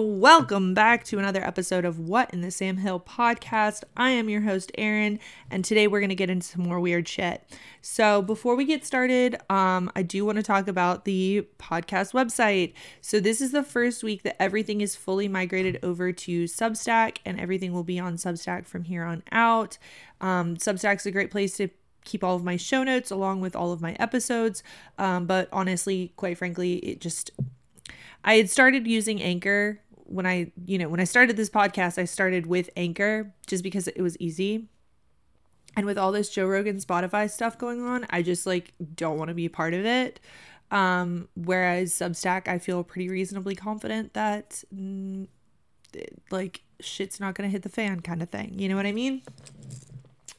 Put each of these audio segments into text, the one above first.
Welcome back to another episode of What in the Sam Hill podcast. I am your host, Erin, and today we're going to get into some more weird shit. So, before we get started, um, I do want to talk about the podcast website. So, this is the first week that everything is fully migrated over to Substack, and everything will be on Substack from here on out. Um, Substack's a great place to keep all of my show notes along with all of my episodes. Um, but honestly, quite frankly, it just I had started using Anchor when I, you know, when I started this podcast, I started with Anchor just because it was easy. And with all this Joe Rogan Spotify stuff going on, I just like don't want to be a part of it. Um, whereas Substack, I feel pretty reasonably confident that mm, like shit's not going to hit the fan kind of thing. You know what I mean?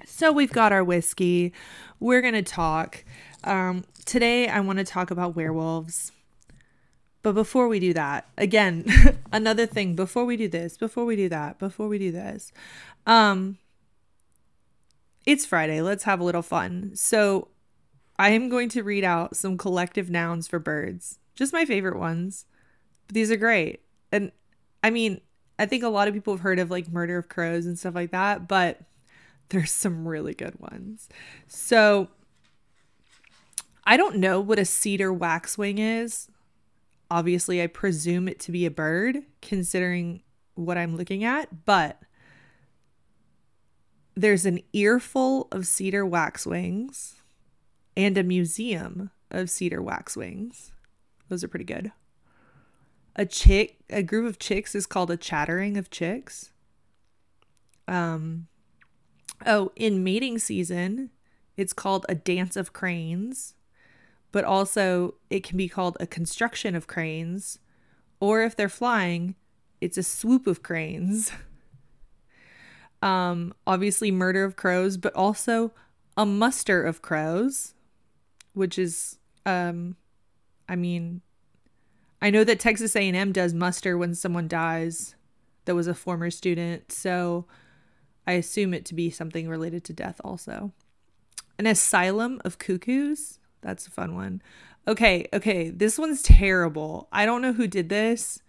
So we've got our whiskey. We're going to talk. Um, today, I want to talk about werewolves. But before we do that, again, another thing, before we do this, before we do that, before we do this, um, it's Friday. Let's have a little fun. So I am going to read out some collective nouns for birds, just my favorite ones. But these are great. And I mean, I think a lot of people have heard of like murder of crows and stuff like that, but there's some really good ones. So I don't know what a cedar waxwing is. Obviously, I presume it to be a bird, considering what I'm looking at, but there's an earful of cedar waxwings and a museum of cedar waxwings. Those are pretty good. A chick, a group of chicks is called a chattering of chicks. Um, oh, in mating season, it's called a dance of cranes but also it can be called a construction of cranes, or if they're flying, it's a swoop of cranes. um, obviously, murder of crows, but also a muster of crows, which is, um, I mean, I know that Texas A&M does muster when someone dies that was a former student, so I assume it to be something related to death also. An asylum of cuckoos that's a fun one. Okay, okay. This one's terrible. I don't know who did this.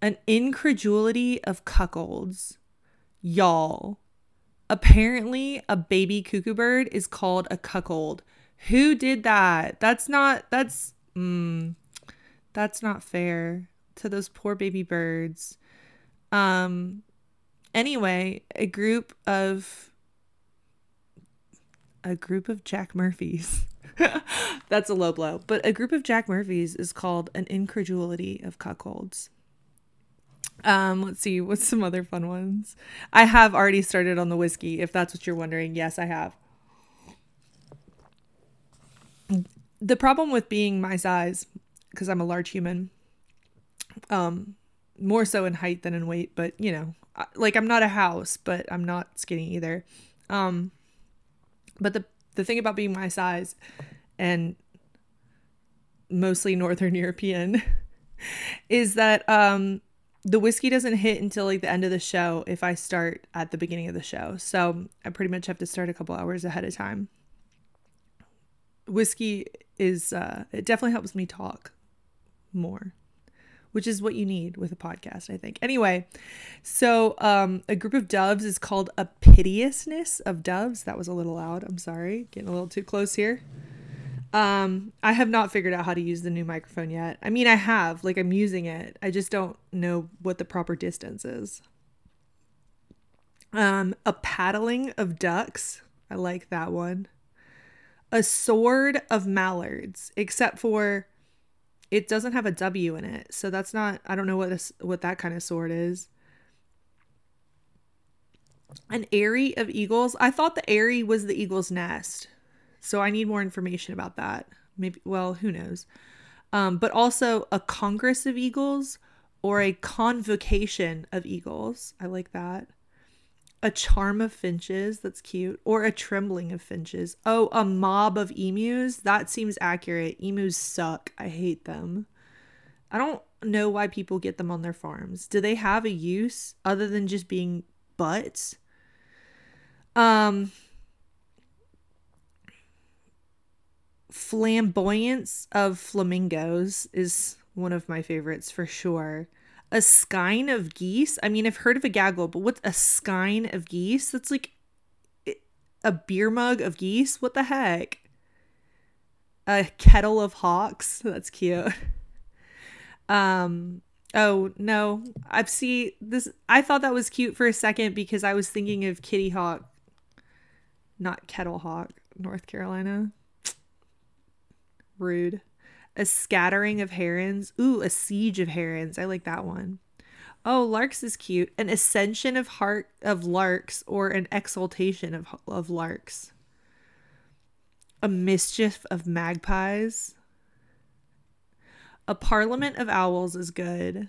An incredulity of cuckolds. Y'all. Apparently, a baby cuckoo bird is called a cuckold. Who did that? That's not, that's, mm, that's not fair to those poor baby birds. Um, anyway, a group of, a group of Jack Murphys. That's a low blow. But a group of Jack Murphys is called an incredulity of cuckolds. Um, let's see, what's some other fun ones? I have already started on the whiskey, if that's what you're wondering. Yes, I have. The problem with being my size, because I'm a large human, um, more so in height than in weight, but you know, like I'm not a house, but I'm not skinny either. Um, but the the thing about being my size and mostly Northern European is that um, the whiskey doesn't hit until like the end of the show if I start at the beginning of the show. So I pretty much have to start a couple hours ahead of time. Whiskey is, uh, it definitely helps me talk more which is what you need with a podcast, I think. Anyway, so um, a group of doves is called a piteousness of doves. That was a little loud. I'm sorry, getting a little too close here. Um, I have not figured out how to use the new microphone yet. I mean, I have, like, I'm using it. I just don't know what the proper distance is. Um, a paddling of ducks. I like that one. A sword of mallards, except for it doesn't have a W in it. So that's not I don't know what this what that kind of sword is. An eyrie of eagles. I thought the eyrie was the eagle's nest. So I need more information about that. Maybe well, who knows. Um, but also a congress of eagles or a convocation of eagles. I like that a charm of finches that's cute or a trembling of finches. Oh a mob of emus? That seems accurate. Emus suck. I hate them. I don't know why people get them on their farms. Do they have a use other than just being butts? Um flamboyance of flamingos is one of my favorites for sure. A skein of geese. I mean, I've heard of a gaggle, but what's a skein of geese? That's like a beer mug of geese. What the heck? A kettle of hawks. That's cute. Um. Oh no, I've seen this. I thought that was cute for a second because I was thinking of Kitty Hawk, not Kettle Hawk, North Carolina. Rude. A scattering of herons. Ooh, a siege of herons. I like that one. Oh, larks is cute. An ascension of heart of larks or an exaltation of of larks. A mischief of magpies. A parliament of owls is good.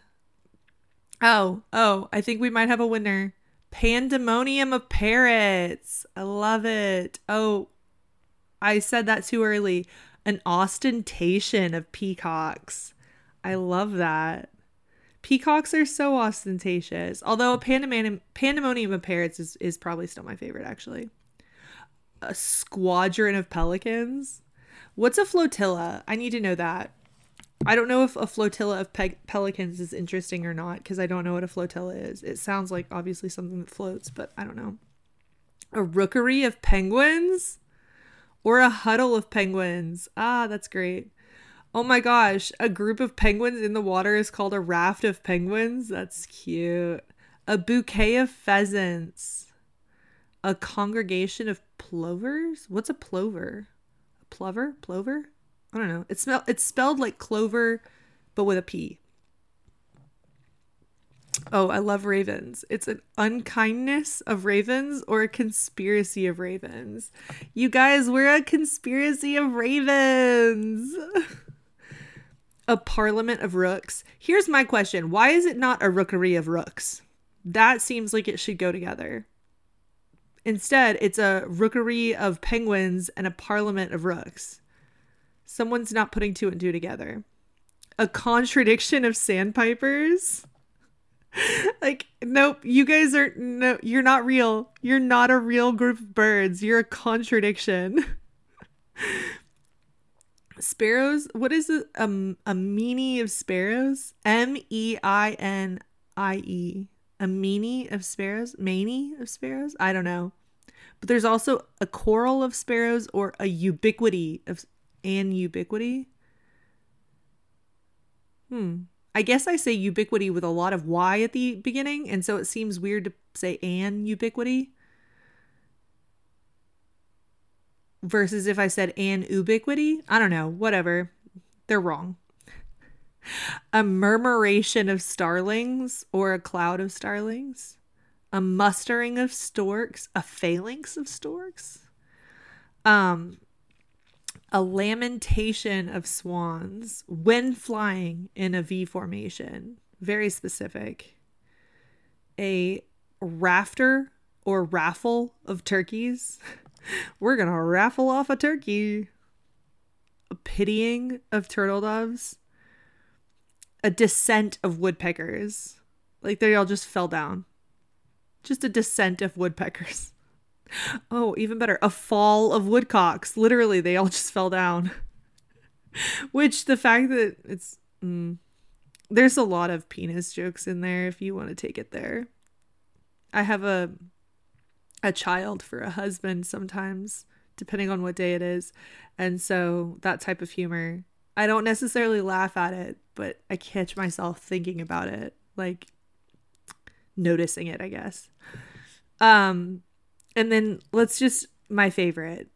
Oh, oh, I think we might have a winner. Pandemonium of parrots. I love it. Oh, I said that too early. An ostentation of peacocks. I love that. Peacocks are so ostentatious. Although a pandemonium, pandemonium of parrots is, is probably still my favorite, actually. A squadron of pelicans. What's a flotilla? I need to know that. I don't know if a flotilla of pe- pelicans is interesting or not because I don't know what a flotilla is. It sounds like obviously something that floats, but I don't know. A rookery of penguins or a huddle of penguins. Ah, that's great. Oh my gosh, a group of penguins in the water is called a raft of penguins. That's cute. A bouquet of pheasants. A congregation of plovers? What's a plover? A plover? Plover? I don't know. It's spelled it's spelled like clover, but with a P. Oh, I love ravens. It's an unkindness of ravens or a conspiracy of ravens. You guys, we're a conspiracy of ravens. a parliament of rooks. Here's my question Why is it not a rookery of rooks? That seems like it should go together. Instead, it's a rookery of penguins and a parliament of rooks. Someone's not putting two and two together. A contradiction of sandpipers. like, nope, you guys are no, you're not real. You're not a real group of birds. You're a contradiction. sparrows. What is? Um, a meanie of sparrows. M E I N I E. A meanie of sparrows. Manie of sparrows. I don't know. But there's also a coral of sparrows or a ubiquity of and ubiquity. Hmm. I guess I say ubiquity with a lot of Y at the beginning, and so it seems weird to say an ubiquity. Versus if I said an ubiquity. I don't know, whatever. They're wrong. a murmuration of starlings or a cloud of starlings. A mustering of storks, a phalanx of storks. Um, a lamentation of swans when flying in a V formation. Very specific. A rafter or raffle of turkeys. We're going to raffle off a turkey. A pitying of turtle doves. A descent of woodpeckers. Like they all just fell down. Just a descent of woodpeckers. Oh, even better. A fall of woodcocks. Literally, they all just fell down. Which the fact that it's. Mm, there's a lot of penis jokes in there if you want to take it there. I have a a child for a husband sometimes depending on what day it is. And so that type of humor, I don't necessarily laugh at it, but I catch myself thinking about it, like noticing it, I guess. Um and then let's just my favorite.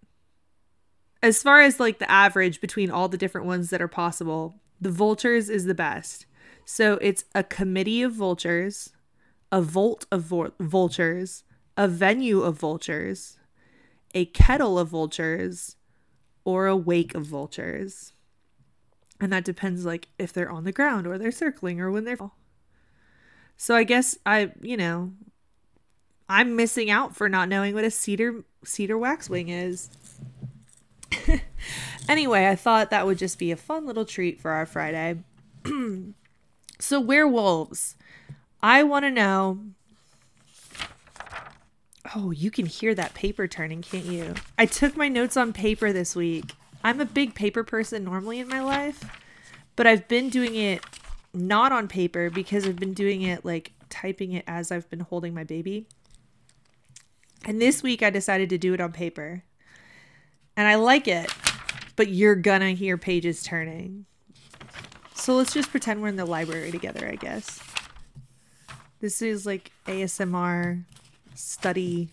As far as like the average between all the different ones that are possible, the vultures is the best. So it's a committee of vultures, a volt of vo- vultures, a venue of vultures, a kettle of vultures, or a wake of vultures. And that depends like if they're on the ground or they're circling or when they're So I guess I, you know, I'm missing out for not knowing what a cedar cedar waxwing is. anyway, I thought that would just be a fun little treat for our Friday. so werewolves. I want to know Oh, you can hear that paper turning, can't you? I took my notes on paper this week. I'm a big paper person normally in my life, but I've been doing it not on paper because I've been doing it like typing it as I've been holding my baby. And this week I decided to do it on paper. And I like it, but you're gonna hear pages turning. So let's just pretend we're in the library together, I guess. This is like ASMR study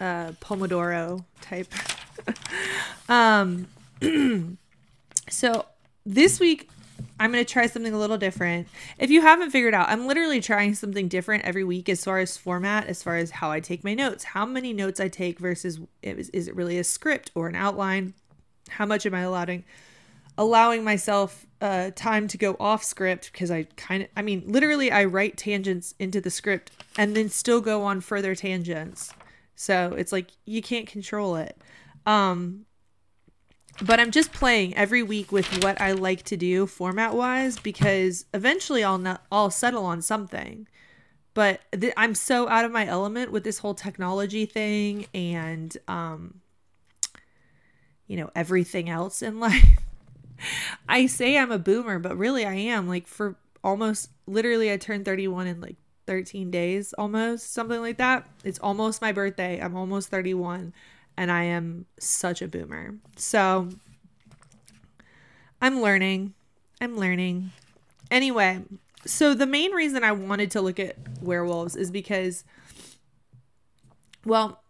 uh Pomodoro type. um so this week I'm going to try something a little different. If you haven't figured out, I'm literally trying something different every week as far as format, as far as how I take my notes, how many notes I take versus is, is it really a script or an outline? How much am I allowing allowing myself uh, time to go off script because I kind of I mean literally I write tangents into the script and then still go on further tangents. So it's like you can't control it. Um but I'm just playing every week with what I like to do format wise because eventually I'll not I'll settle on something. But th- I'm so out of my element with this whole technology thing and um you know everything else in life. I say I'm a boomer, but really I am like for almost literally I turned 31 in like 13 days almost, something like that. It's almost my birthday. I'm almost 31 and I am such a boomer. So I'm learning. I'm learning. Anyway, so the main reason I wanted to look at werewolves is because, well,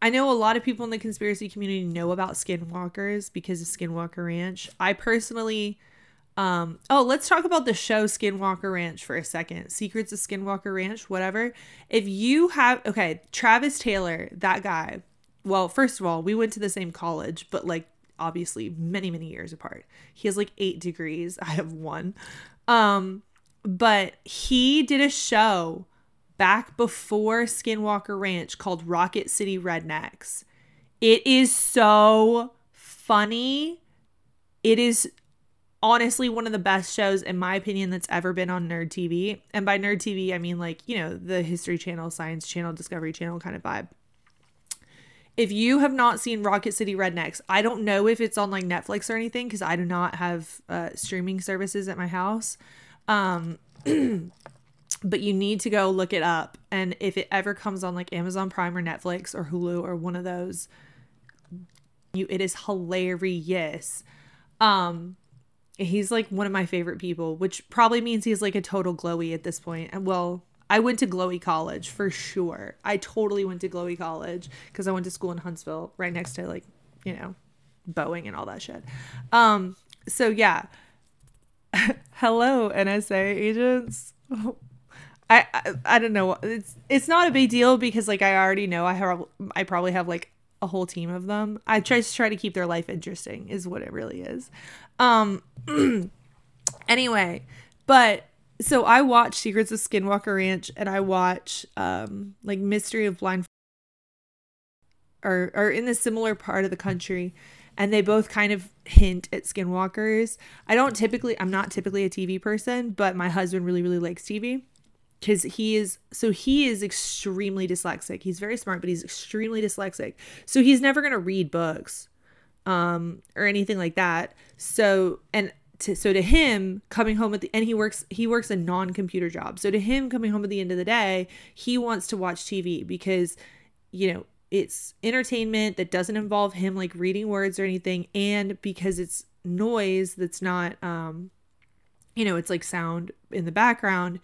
I know a lot of people in the conspiracy community know about skinwalkers because of Skinwalker Ranch. I personally um, oh, let's talk about the show Skinwalker Ranch for a second. Secrets of Skinwalker Ranch, whatever. If you have, okay, Travis Taylor, that guy. Well, first of all, we went to the same college, but like obviously many, many years apart. He has like eight degrees. I have one. Um, but he did a show back before Skinwalker Ranch called Rocket City Rednecks. It is so funny. It is honestly one of the best shows in my opinion that's ever been on nerd tv and by nerd tv i mean like you know the history channel science channel discovery channel kind of vibe. If you have not seen rocket city rednecks i don't know if it's on like netflix or anything because i do not have uh, streaming services at my house. Um but you need to go look it up. And if it ever comes on like amazon prime or netflix or hulu or one of those you it is hilarious. Um he's like one of my favorite people, which probably means he's like a total glowy at this point. And well, I went to Glowy College for sure. I totally went to Glowy College because I went to school in Huntsville, right next to like, you know, Boeing and all that shit. Um, so yeah. Hello, NSA agents. I, I I don't know. It's it's not a big deal because like I already know I have I probably have like a whole team of them. I try to try to keep their life interesting is what it really is. Um anyway, but so I watch Secrets of Skinwalker Ranch and I watch um like Mystery of Blind or or in the similar part of the country and they both kind of hint at skinwalkers. I don't typically I'm not typically a TV person, but my husband really really likes TV because he is so he is extremely dyslexic. He's very smart, but he's extremely dyslexic. So he's never going to read books um or anything like that. So and to, so to him coming home at the and he works he works a non-computer job. So to him coming home at the end of the day, he wants to watch TV because you know, it's entertainment that doesn't involve him like reading words or anything and because it's noise that's not um you know, it's like sound in the background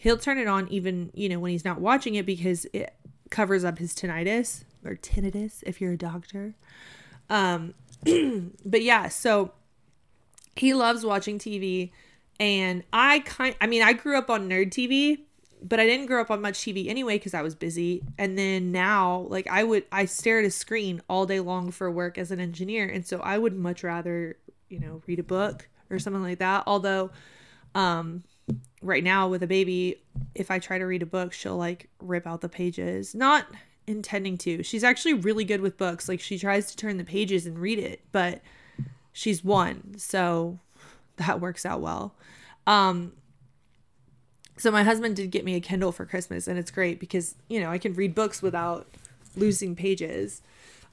he'll turn it on even, you know, when he's not watching it because it covers up his tinnitus or tinnitus if you're a doctor. Um but yeah, so he loves watching TV and I kind I mean, I grew up on nerd TV, but I didn't grow up on much TV anyway cuz I was busy. And then now, like I would I stare at a screen all day long for work as an engineer, and so I would much rather, you know, read a book or something like that. Although um right now with a baby, if I try to read a book, she'll like rip out the pages. Not intending to. She's actually really good with books. Like she tries to turn the pages and read it, but she's one. So that works out well. Um so my husband did get me a Kindle for Christmas and it's great because, you know, I can read books without losing pages.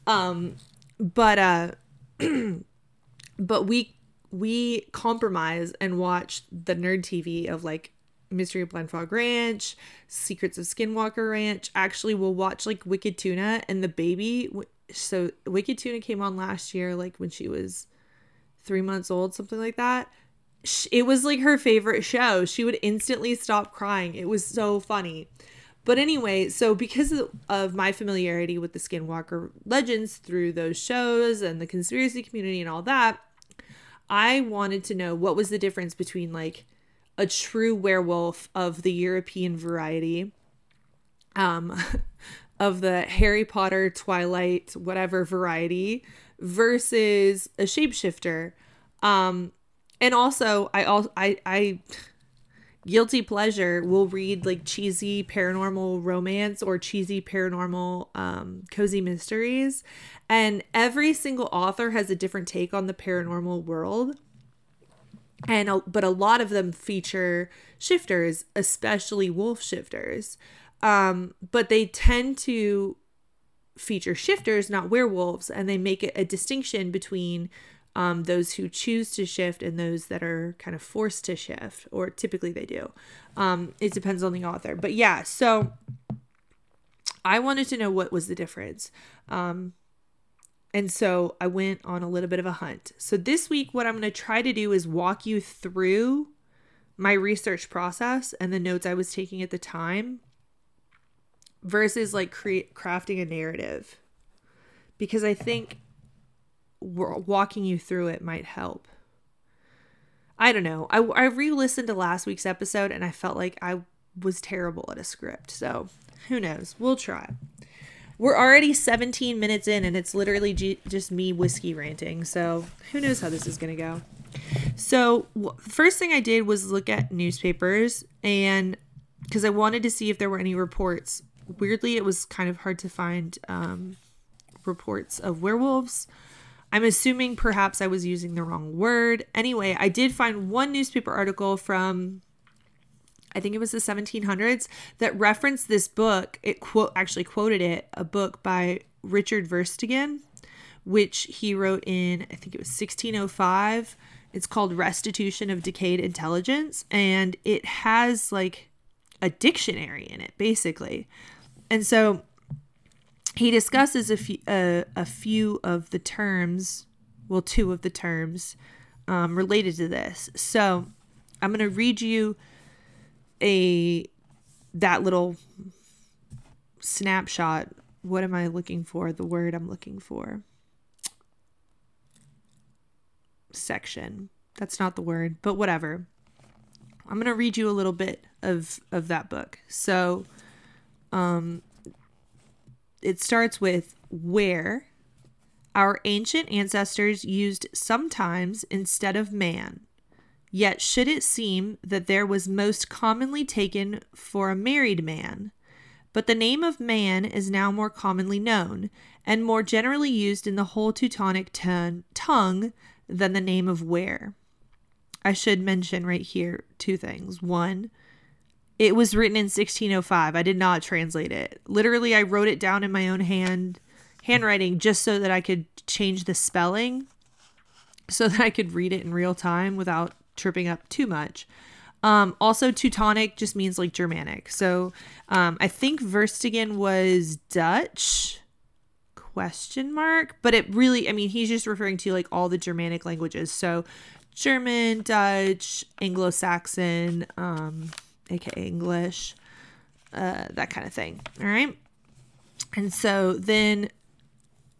Um but uh but we we compromise and watch the nerd TV of like Mystery of Blind Frog Ranch, Secrets of Skinwalker Ranch. Actually, we'll watch like Wicked Tuna and the baby. So Wicked Tuna came on last year, like when she was three months old, something like that. It was like her favorite show. She would instantly stop crying. It was so funny. But anyway, so because of my familiarity with the Skinwalker legends through those shows and the conspiracy community and all that, I wanted to know what was the difference between like a true werewolf of the European variety, um, of the Harry Potter, Twilight, whatever variety, versus a shapeshifter. Um, and also, I also I I guilty pleasure will read like cheesy paranormal romance or cheesy paranormal um, cozy mysteries. And every single author has a different take on the paranormal world. And but a lot of them feature shifters especially wolf shifters. Um, but they tend to feature shifters not werewolves and they make it a distinction between um, those who choose to shift and those that are kind of forced to shift, or typically they do. Um, it depends on the author. But yeah, so I wanted to know what was the difference. Um, and so I went on a little bit of a hunt. So this week, what I'm going to try to do is walk you through my research process and the notes I was taking at the time versus like create crafting a narrative because I think walking you through it might help. I don't know. I, I re listened to last week's episode and I felt like I was terrible at a script. So who knows? We'll try. We're already 17 minutes in and it's literally g- just me whiskey ranting. So who knows how this is going to go. So, w- first thing I did was look at newspapers and because I wanted to see if there were any reports. Weirdly, it was kind of hard to find um, reports of werewolves I'm assuming perhaps I was using the wrong word. Anyway, I did find one newspaper article from I think it was the 1700s that referenced this book. It quote actually quoted it, a book by Richard Verstegen, which he wrote in I think it was 1605. It's called Restitution of Decayed Intelligence and it has like a dictionary in it basically. And so he discusses a few, uh, a few of the terms, well, two of the terms um, related to this. So I'm going to read you a that little snapshot. What am I looking for? The word I'm looking for. Section. That's not the word, but whatever. I'm going to read you a little bit of of that book. So um it starts with where our ancient ancestors used sometimes instead of man. Yet should it seem that there was most commonly taken for a married man, but the name of man is now more commonly known and more generally used in the whole Teutonic ton- tongue than the name of where. I should mention right here two things. One, it was written in 1605. I did not translate it. Literally, I wrote it down in my own hand handwriting just so that I could change the spelling so that I could read it in real time without tripping up too much. Um, also, Teutonic just means like Germanic. So um, I think Verstegen was Dutch question mark but it really i mean he's just referring to like all the germanic languages so german dutch anglo-saxon um aka English, uh, that kind of thing. All right. And so then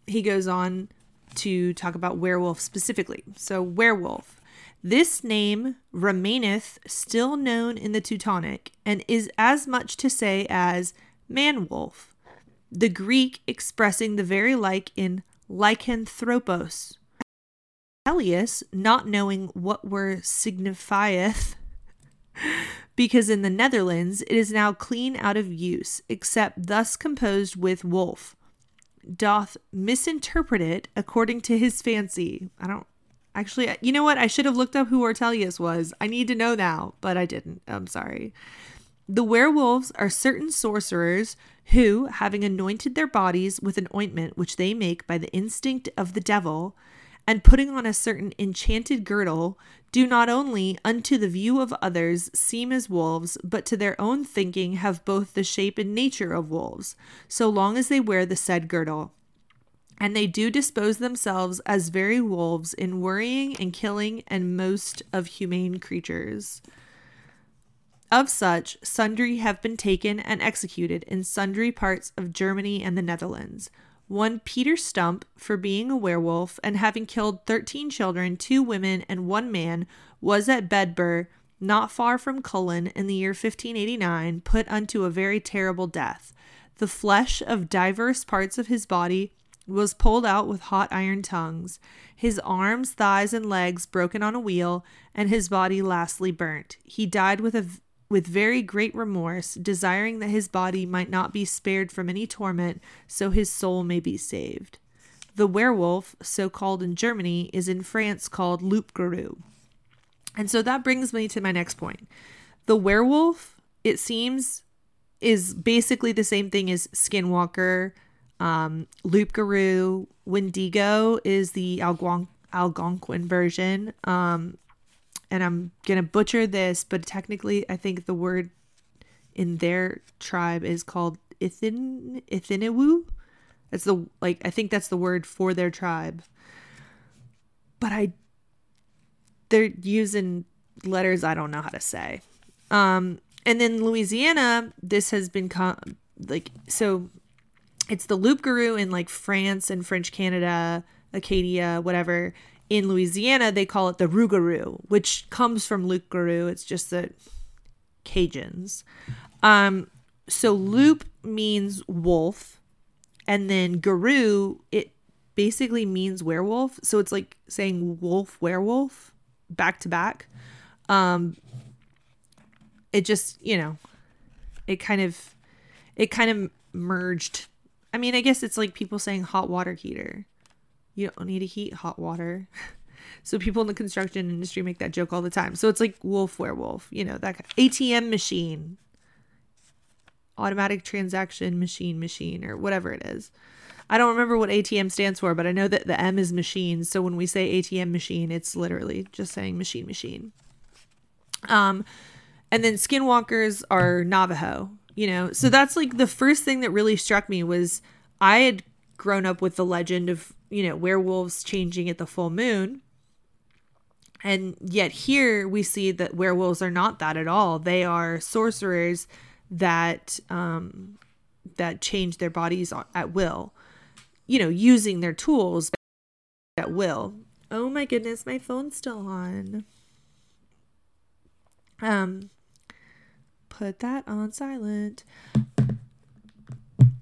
he goes on to talk about werewolf specifically. So, werewolf. This name remaineth still known in the Teutonic and is as much to say as man wolf, the Greek expressing the very like in lycanthropos. Ortelius, not knowing what word signifieth, because in the Netherlands it is now clean out of use, except thus composed with wolf, doth misinterpret it according to his fancy. I don't actually, you know what? I should have looked up who Ortelius was. I need to know now, but I didn't. I'm sorry. The werewolves are certain sorcerers who, having anointed their bodies with an ointment which they make by the instinct of the devil, and putting on a certain enchanted girdle, do not only unto the view of others seem as wolves, but to their own thinking have both the shape and nature of wolves, so long as they wear the said girdle. And they do dispose themselves as very wolves in worrying and killing and most of humane creatures. Of such, sundry have been taken and executed in sundry parts of Germany and the Netherlands, one Peter Stump for being a werewolf and having killed 13 children, two women, and one man, was at Bedburg, not far from Cullen, in the year 1589, put unto a very terrible death. The flesh of divers parts of his body was pulled out with hot iron tongues, his arms, thighs, and legs broken on a wheel, and his body lastly burnt. He died with a with very great remorse, desiring that his body might not be spared from any torment, so his soul may be saved. The werewolf, so called in Germany, is in France called Loup-garou. And so that brings me to my next point. The werewolf, it seems, is basically the same thing as Skinwalker. Um, Loup-garou, Wendigo is the Algon- Algonquin version. Um, and I'm gonna butcher this, but technically, I think the word in their tribe is called Ithin Ithiniwu. That's the like I think that's the word for their tribe. But I they're using letters I don't know how to say. Um and then Louisiana, this has been com- like so it's the loup-garou in like France and French Canada, Acadia, whatever in Louisiana, they call it the rougarou, which comes from Loup Garou. It's just the Cajuns. Um, so loup means wolf, and then garou it basically means werewolf. So it's like saying wolf werewolf back to back. Um, it just you know, it kind of, it kind of merged. I mean, I guess it's like people saying hot water heater you don't need to heat hot water. so people in the construction industry make that joke all the time. So it's like wolf werewolf, you know, that kind of, ATM machine, automatic transaction machine machine or whatever it is. I don't remember what ATM stands for, but I know that the M is machine. So when we say ATM machine, it's literally just saying machine machine. Um and then skinwalkers are Navajo, you know. So that's like the first thing that really struck me was I had grown up with the legend of you know, werewolves changing at the full moon. And yet here we see that werewolves are not that at all. They are sorcerers that um that change their bodies at will. You know, using their tools at will. Oh my goodness, my phone's still on. Um put that on silent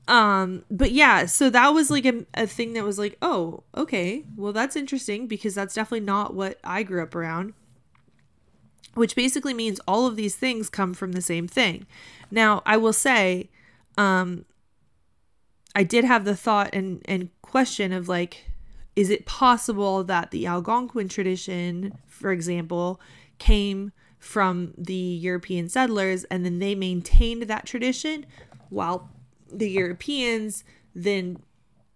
um but yeah so that was like a, a thing that was like oh okay well that's interesting because that's definitely not what i grew up around. Which basically means all of these things come from the same thing. Now i will say um i did have the thought and and question of like is it possible that the algonquin tradition for example came from the european settlers and then they maintained that tradition while the Europeans then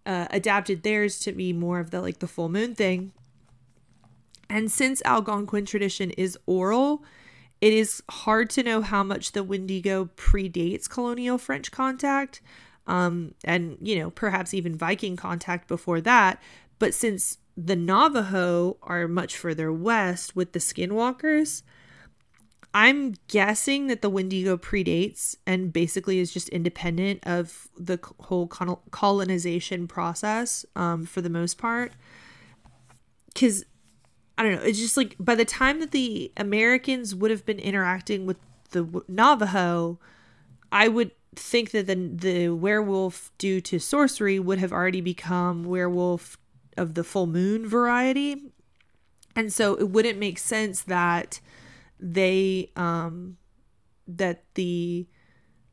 uh, adapted theirs to be more of the like the full moon thing. And since Algonquin tradition is oral, it is hard to know how much the Wendigo predates colonial French contact, um, and you know perhaps even Viking contact before that. But since the Navajo are much further west with the Skinwalkers, I'm guessing that the Wendigo predates and basically is just independent of the whole colonization process um, for the most part. Because, I don't know, it's just like by the time that the Americans would have been interacting with the Navajo, I would think that the, the werewolf, due to sorcery, would have already become werewolf of the full moon variety. And so it wouldn't make sense that they um that the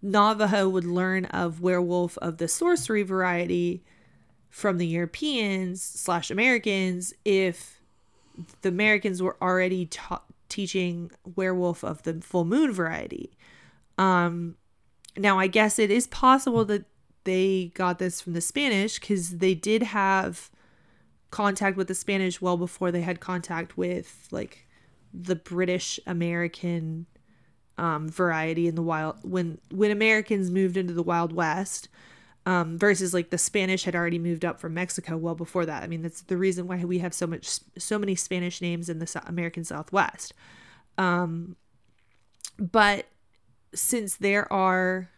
Navajo would learn of werewolf of the sorcery variety from the Europeans slash Americans if the Americans were already ta- teaching werewolf of the full moon variety. Um, now, I guess it is possible that they got this from the Spanish because they did have contact with the Spanish well before they had contact with like the British American um, variety in the wild when when Americans moved into the Wild West. Um, versus like the Spanish had already moved up from Mexico well before that. I mean, that's the reason why we have so much, so many Spanish names in the American Southwest. Um, but since there are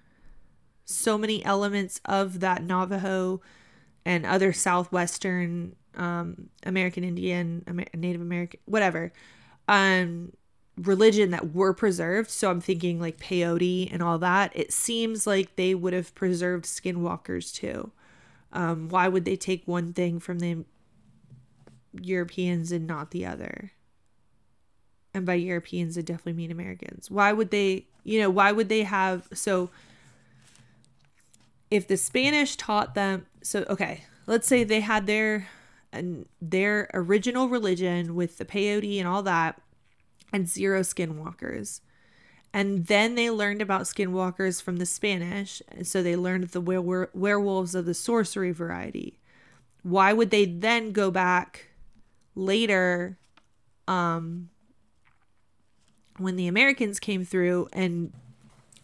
so many elements of that Navajo and other southwestern um, American Indian, Amer- Native American, whatever, um, religion that were preserved. So I'm thinking like peyote and all that. It seems like they would have preserved skinwalkers too. Um, why would they take one thing from the Europeans and not the other? And by Europeans, I definitely mean Americans. Why would they, you know, why would they have so if the Spanish taught them so okay, let's say they had their and their original religion with the peyote and all that and zero skinwalkers. And then they learned about skinwalkers from the Spanish. And so they learned the were- werewolves of the sorcery variety. Why would they then go back later um, when the Americans came through? And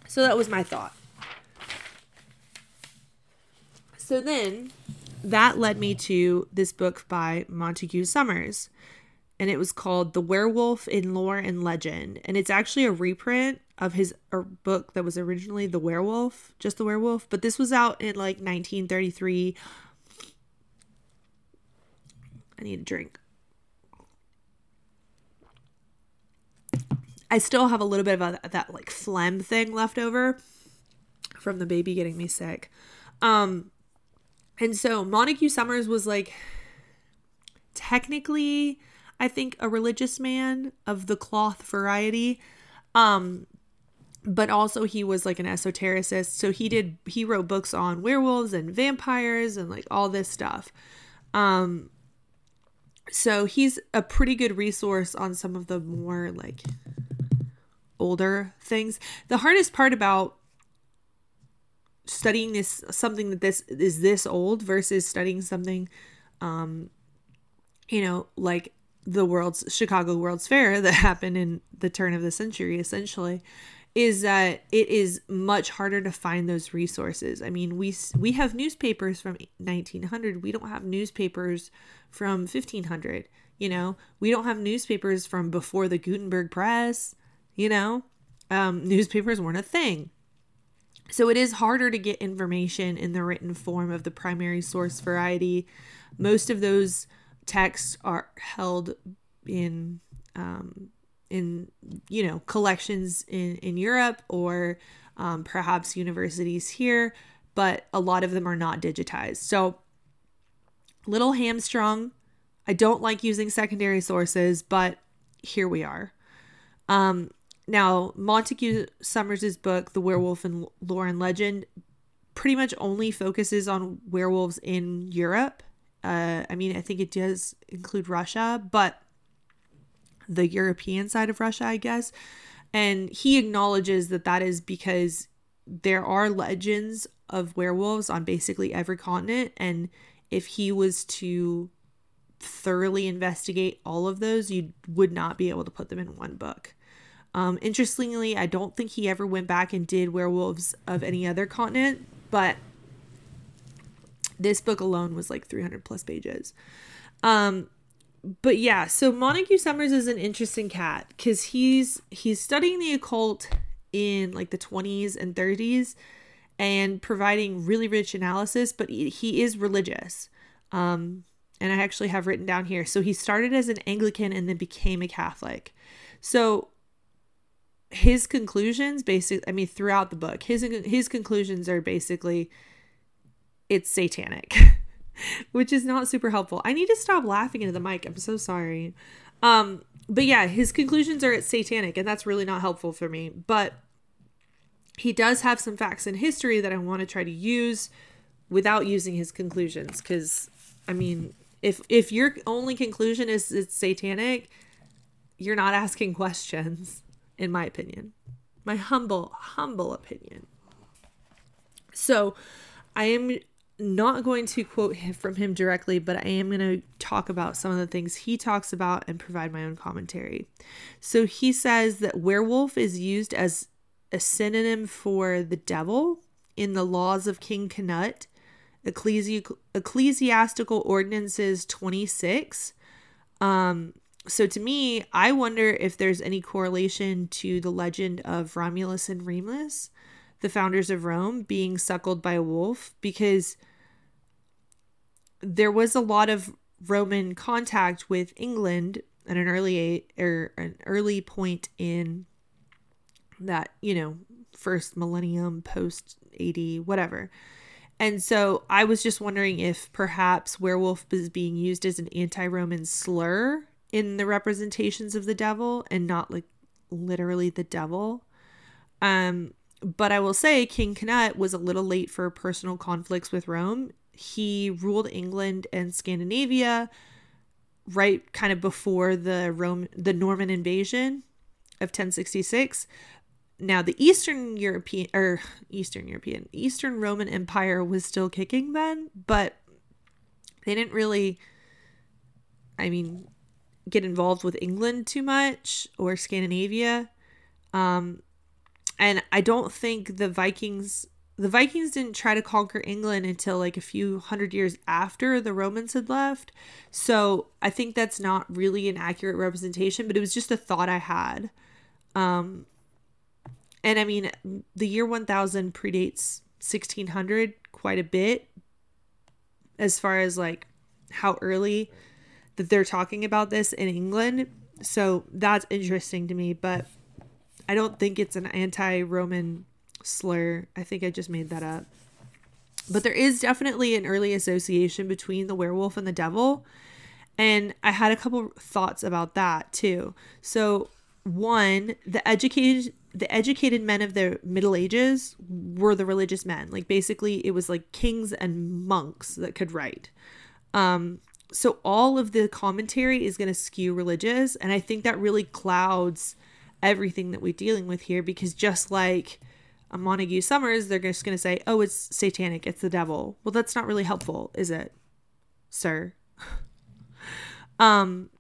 so that was my thought. So then that led me to this book by Montague Summers and it was called The Werewolf in Lore and Legend. And it's actually a reprint of his book that was originally The Werewolf, just The Werewolf, but this was out in like 1933. I need a drink. I still have a little bit of that like phlegm thing left over from the baby getting me sick. Um and so Montague Summers was like technically I think, a religious man of the cloth variety. Um, but also he was like an esotericist. So he did he wrote books on werewolves and vampires and like all this stuff. Um so he's a pretty good resource on some of the more like older things. The hardest part about studying this something that this is this old versus studying something um you know like the world's Chicago World's Fair that happened in the turn of the century essentially is that it is much harder to find those resources. I mean, we we have newspapers from 1900, we don't have newspapers from 1500, you know. We don't have newspapers from before the Gutenberg press, you know. Um, newspapers weren't a thing. So it is harder to get information in the written form of the primary source variety. Most of those texts are held in um, in you know collections in in Europe or um, perhaps universities here, but a lot of them are not digitized. So little hamstrung. I don't like using secondary sources, but here we are. Um, now Montague Summers' book, The Werewolf and Lore and Legend, pretty much only focuses on werewolves in Europe uh, I mean, I think it does include Russia, but the European side of Russia, I guess. And he acknowledges that that is because there are legends of werewolves on basically every continent. And if he was to thoroughly investigate all of those, you would not be able to put them in one book. Um, interestingly, I don't think he ever went back and did werewolves of any other continent, but this book alone was like 300 plus pages. Um, but yeah, so Montague Summers is an interesting cat because he's he's studying the occult in like the 20s and 30s and providing really rich analysis, but he, is religious. Um, and I actually have written down here. So he started as an Anglican and then became a Catholic. So his conclusions basically I mean throughout the book, his his conclusions are basically it's satanic, which is not super helpful. I need to stop laughing into the mic. I'm so sorry. Um, but yeah, his conclusions are it's satanic, and that's really not helpful for me. But he does have some facts in history that I want to try to use without using his conclusions. Because I mean, if if your only conclusion is it's satanic, you're not asking questions, in my opinion. My humble, humble opinion. So I am not going to quote him from him directly, but I am going to talk about some of the things he talks about and provide my own commentary. So he says that werewolf is used as a synonym for the devil in the laws of King Canute, Ecclesi- Ecclesiastical Ordinances 26. Um, so to me, I wonder if there's any correlation to the legend of Romulus and Remus, the founders of Rome, being suckled by a wolf, because there was a lot of Roman contact with England at an early or er, an early point in that, you know, first millennium post AD, whatever. And so I was just wondering if perhaps werewolf is being used as an anti Roman slur in the representations of the devil and not like literally the devil. Um, but I will say King Canute was a little late for personal conflicts with Rome. He ruled England and Scandinavia right kind of before the Rome the Norman invasion of 1066 now the eastern european or eastern european eastern roman empire was still kicking then but they didn't really i mean get involved with england too much or scandinavia. Um and i don't think the vikings the vikings didn't try to conquer england until like a few hundred years after the romans had left. So i think that's not really an accurate representation but it was just a thought i had. Um and I mean, the year 1000 predates 1600 quite a bit as far as like how early that they're talking about this in England. So that's interesting to me, but I don't think it's an anti Roman slur. I think I just made that up. But there is definitely an early association between the werewolf and the devil. And I had a couple thoughts about that too. So, one, the educated the educated men of the Middle Ages were the religious men. Like basically, it was like kings and monks that could write. Um, so all of the commentary is going to skew religious, and I think that really clouds everything that we're dealing with here. Because just like a Montague Summers, they're just going to say, "Oh, it's satanic, it's the devil." Well, that's not really helpful, is it, sir? um,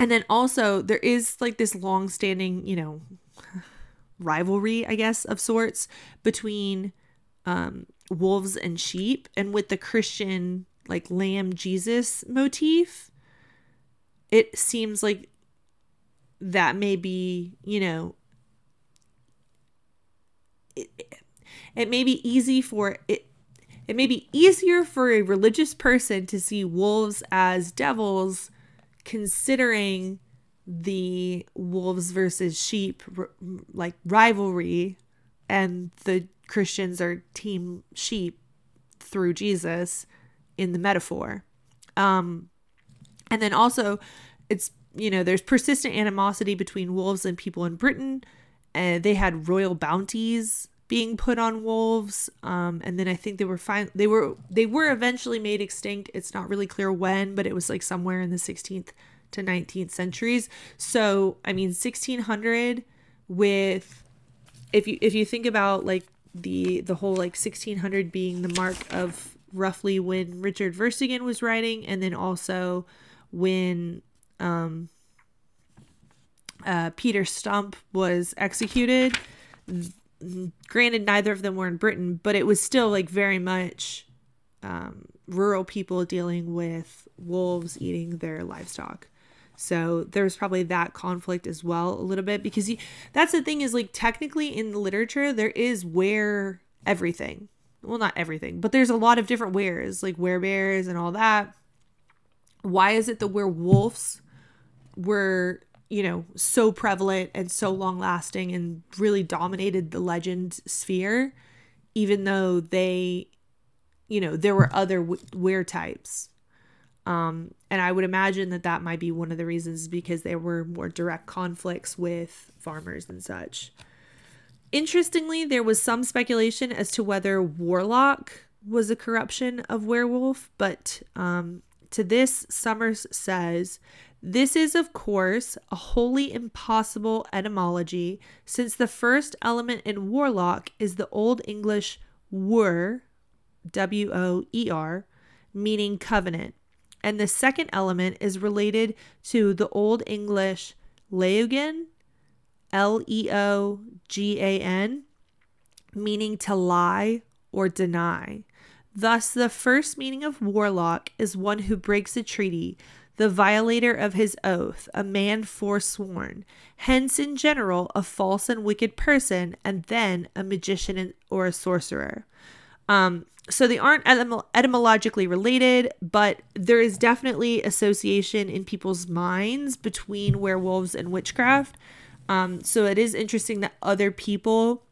and then also there is like this long-standing, you know rivalry, I guess, of sorts between um, wolves and sheep. And with the Christian, like lamb Jesus motif, it seems like that may be, you know, it, it may be easy for it. It may be easier for a religious person to see wolves as devils, considering the wolves versus sheep like rivalry and the Christians are team sheep through Jesus in the metaphor. Um and then also it's you know there's persistent animosity between wolves and people in Britain and they had royal bounties being put on wolves um, and then i think they were fine they were they were eventually made extinct it's not really clear when but it was like somewhere in the 16th to 19th centuries. So, I mean 1600 with if you if you think about like the the whole like 1600 being the mark of roughly when Richard Verstegen was writing and then also when um uh, Peter Stump was executed. Granted, neither of them were in Britain, but it was still like very much um, rural people dealing with wolves eating their livestock. So there's probably that conflict as well a little bit because that's the thing is like technically in the literature there is where everything. Well, not everything, but there's a lot of different wares like bears and all that. Why is it that werewolves were, you know, so prevalent and so long lasting and really dominated the legend sphere, even though they, you know, there were other were types um, and I would imagine that that might be one of the reasons because there were more direct conflicts with farmers and such. Interestingly, there was some speculation as to whether warlock was a corruption of werewolf, but um, to this, Summers says this is, of course, a wholly impossible etymology, since the first element in warlock is the Old English were, W O E R, meaning covenant. And the second element is related to the Old English leogan, L E O G A N, meaning to lie or deny. Thus, the first meaning of warlock is one who breaks a treaty, the violator of his oath, a man forsworn, hence, in general, a false and wicked person, and then a magician or a sorcerer. Um, so they aren't etym- etymologically related, but there is definitely association in people's minds between werewolves and witchcraft. Um, so it is interesting that other people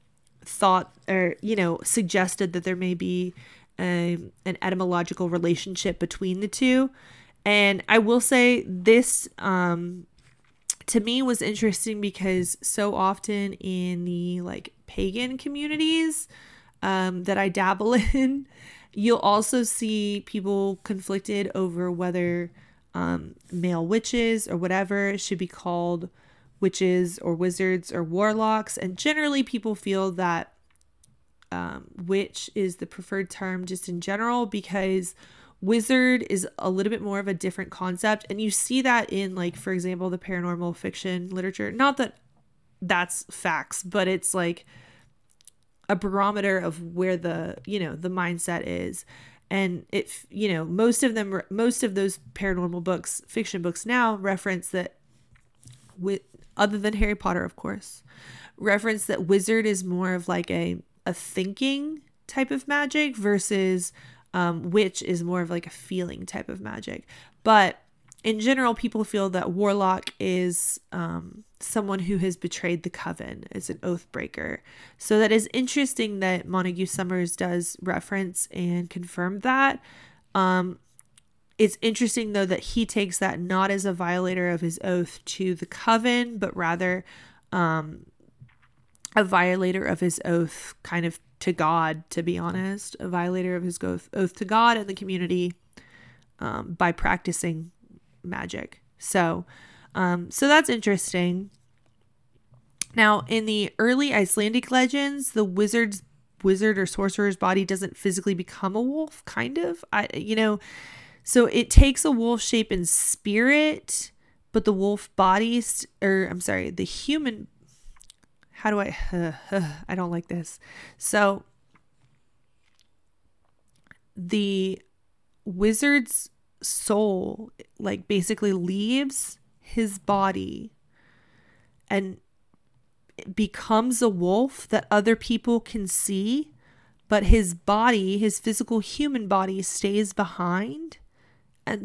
thought or you know suggested that there may be a, an etymological relationship between the two. And I will say this um, to me was interesting because so often in the like pagan communities um, that I dabble in, you'll also see people conflicted over whether um, male witches or whatever should be called witches or wizards or warlocks. And generally, people feel that um, witch is the preferred term just in general because wizard is a little bit more of a different concept. And you see that in, like, for example, the paranormal fiction literature. Not that that's facts, but it's like a barometer of where the, you know, the mindset is and it you know most of them most of those paranormal books fiction books now reference that with other than Harry Potter, of course, reference that wizard is more of like a a thinking type of magic versus um, witch is more of like a feeling type of magic. But in general, people feel that warlock is um, someone who has betrayed the coven, is an oath breaker. So that is interesting that Montague Summers does reference and confirm that. Um, it's interesting, though, that he takes that not as a violator of his oath to the coven, but rather um, a violator of his oath kind of to God, to be honest, a violator of his oath, oath to God and the community um, by practicing magic. So, um, so that's interesting. Now, in the early Icelandic legends, the wizard's wizard or sorcerer's body doesn't physically become a wolf. Kind of, I you know, so it takes a wolf shape in spirit, but the wolf body, or I'm sorry, the human. How do I? Uh, uh, I don't like this. So the wizard's soul, like, basically leaves his body and becomes a wolf that other people can see, but his body, his physical human body, stays behind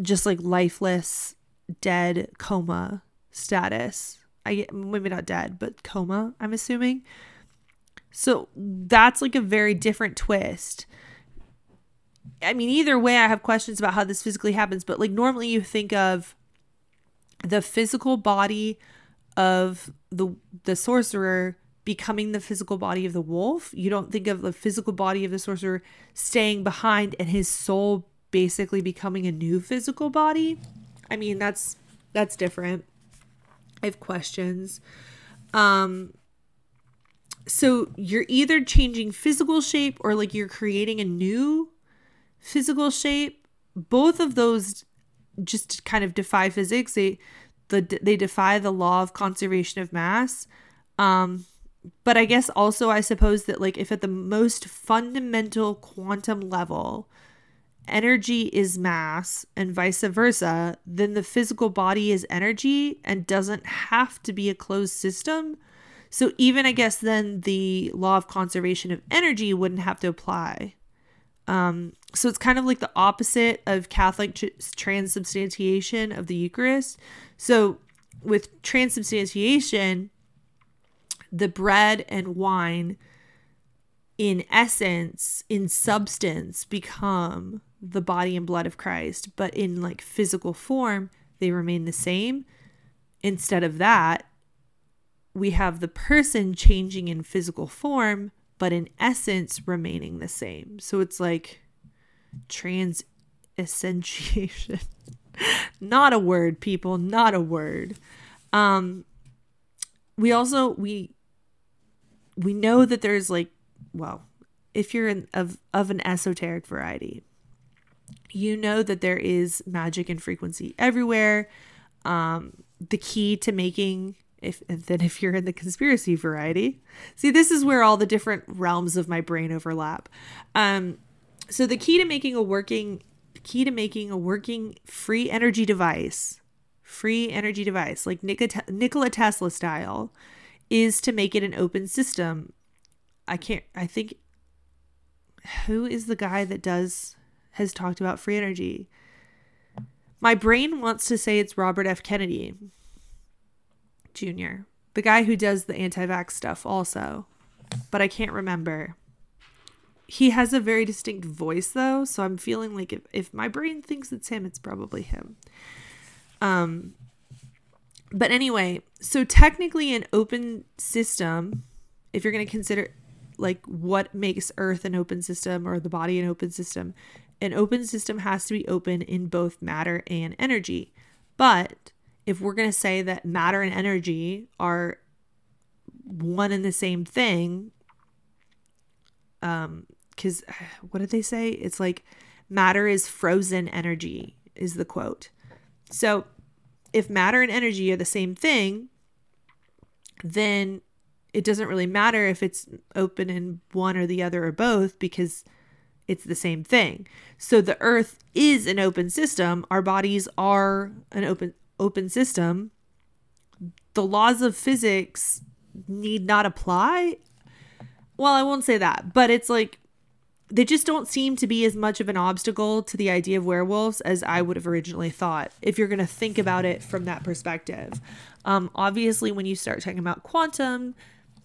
just like lifeless, dead coma status. I maybe not dead, but coma, I'm assuming. So that's like a very different twist. I mean, either way, I have questions about how this physically happens, but like normally you think of the physical body of the the sorcerer becoming the physical body of the wolf. You don't think of the physical body of the sorcerer staying behind and his soul basically becoming a new physical body. I mean, that's that's different. I have questions. Um so you're either changing physical shape or like you're creating a new physical shape. Both of those just kind of defy physics. They the they defy the law of conservation of mass. Um but I guess also I suppose that like if at the most fundamental quantum level energy is mass and vice versa, then the physical body is energy and doesn't have to be a closed system. So, even I guess then the law of conservation of energy wouldn't have to apply. Um, so, it's kind of like the opposite of Catholic tr- transubstantiation of the Eucharist. So, with transubstantiation, the bread and wine in essence, in substance, become the body and blood of Christ, but in like physical form, they remain the same. Instead of that, we have the person changing in physical form, but in essence remaining the same. So it's like trans essentiation. not a word, people, not a word. Um we also we we know that there's like well, if you're in, of of an esoteric variety, you know that there is magic and frequency everywhere. Um, the key to making if and then if you're in the conspiracy variety, see this is where all the different realms of my brain overlap. Um, so the key to making a working key to making a working free energy device, free energy device like Nikola Tesla style, is to make it an open system. I can't. I think who is the guy that does has talked about free energy? My brain wants to say it's Robert F. Kennedy Jr., the guy who does the anti vax stuff also, but I can't remember. He has a very distinct voice though, so I'm feeling like if, if my brain thinks it's him, it's probably him. Um, but anyway, so technically, an open system, if you're going to consider like what makes Earth an open system or the body an open system, an open system has to be open in both matter and energy. But if we're going to say that matter and energy are one and the same thing, um, because what did they say? It's like matter is frozen energy, is the quote. So if matter and energy are the same thing, then it doesn't really matter if it's open in one or the other or both because it's the same thing. So the earth is an open system, our bodies are an open open system. The laws of physics need not apply. Well, I won't say that, but it's like they just don't seem to be as much of an obstacle to the idea of werewolves as I would have originally thought, if you're going to think about it from that perspective. Um, obviously, when you start talking about quantum,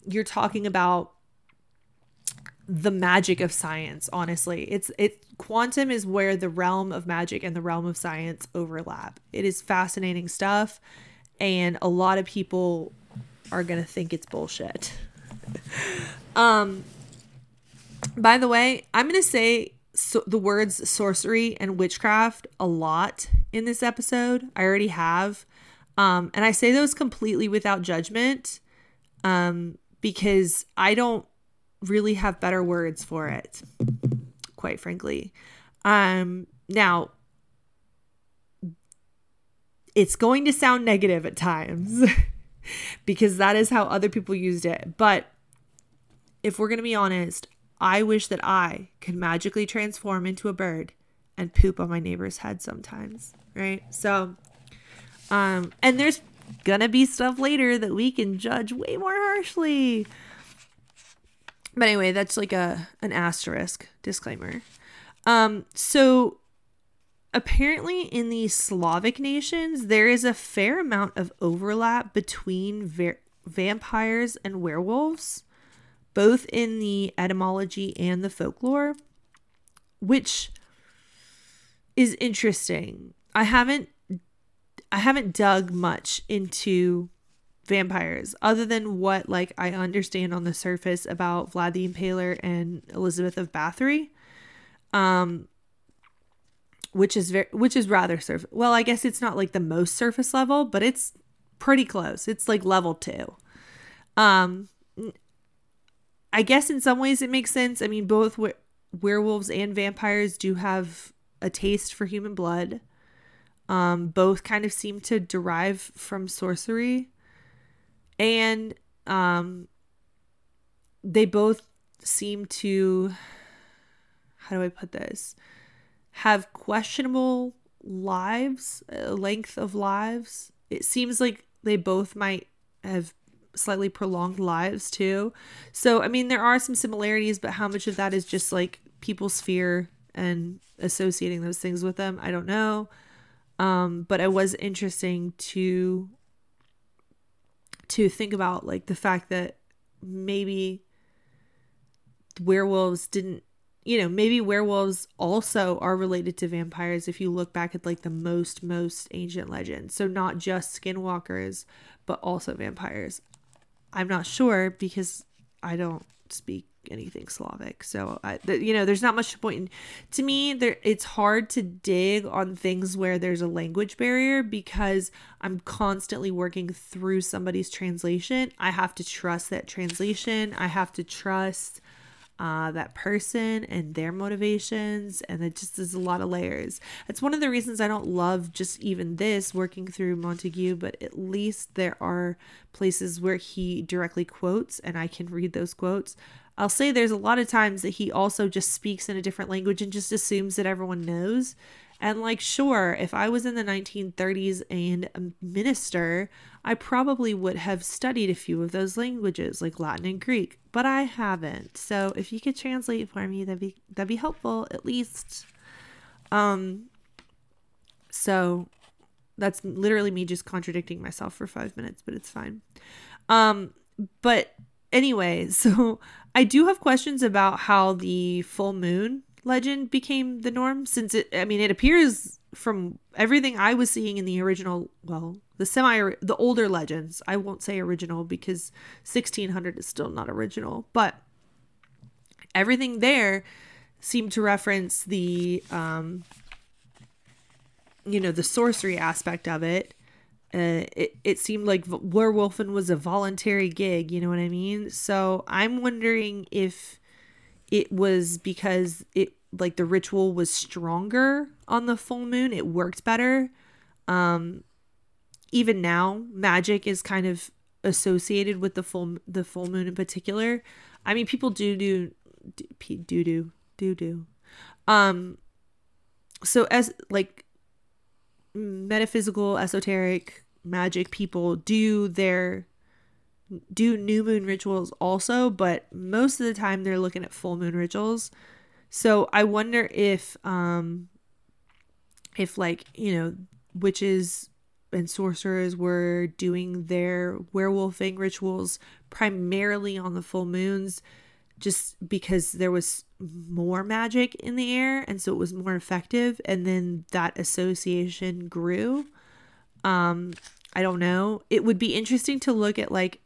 you're talking about the magic of science honestly. It's it quantum is where the realm of magic and the realm of science overlap. It is fascinating stuff and a lot of people are going to think it's bullshit. Um by the way i'm going to say so the words sorcery and witchcraft a lot in this episode. I already have. Um and i say those completely without judgment um because I don't really have better words for it, quite frankly. Um, now, it's going to sound negative at times because that is how other people used it. But if we're going to be honest, I wish that I could magically transform into a bird and poop on my neighbor's head sometimes, right? So, um, and there's gonna be stuff later that we can judge way more harshly. But anyway, that's like a an asterisk disclaimer. Um, so apparently in the Slavic nations, there is a fair amount of overlap between ver- vampires and werewolves, both in the etymology and the folklore, which is interesting. I haven't I haven't dug much into vampires other than what like I understand on the surface about Vlad the Impaler and Elizabeth of Bathory. Um which is very which is rather surface well, I guess it's not like the most surface level, but it's pretty close. It's like level 2. Um I guess in some ways it makes sense. I mean both we- werewolves and vampires do have a taste for human blood. Um, both kind of seem to derive from sorcery. And um, they both seem to, how do I put this? Have questionable lives, uh, length of lives. It seems like they both might have slightly prolonged lives too. So, I mean, there are some similarities, but how much of that is just like people's fear and associating those things with them? I don't know. Um, but it was interesting to to think about like the fact that maybe werewolves didn't you know maybe werewolves also are related to vampires if you look back at like the most most ancient legends. So not just skinwalkers but also vampires. I'm not sure because i don't speak anything Slavic. So, I, the, you know, there's not much point in. To me, there it's hard to dig on things where there's a language barrier because I'm constantly working through somebody's translation. I have to trust that translation. I have to trust uh, that person and their motivations, and it just is a lot of layers. It's one of the reasons I don't love just even this working through Montague, but at least there are places where he directly quotes, and I can read those quotes. I'll say there's a lot of times that he also just speaks in a different language and just assumes that everyone knows. And like, sure, if I was in the 1930s and a minister, I probably would have studied a few of those languages, like Latin and Greek, but I haven't. So if you could translate for me, that'd be that'd be helpful at least. Um. So that's literally me just contradicting myself for five minutes, but it's fine. Um. But anyway, so I do have questions about how the full moon legend became the norm since it I mean it appears from everything I was seeing in the original well the semi the older legends. I won't say original because 1600 is still not original but everything there seemed to reference the um you know the sorcery aspect of it uh, it, it seemed like werewolfing was a voluntary gig you know what i mean? So i'm wondering if it was because it like the ritual was stronger on the full moon it worked better. Um even now magic is kind of associated with the full the full moon in particular. I mean people do do do do do do. Um so as like metaphysical esoteric magic people do their do new moon rituals also but most of the time they're looking at full moon rituals. So I wonder if um if like, you know, witches and sorcerers were doing their werewolfing rituals primarily on the full moons just because there was more magic in the air and so it was more effective and then that association grew um i don't know it would be interesting to look at like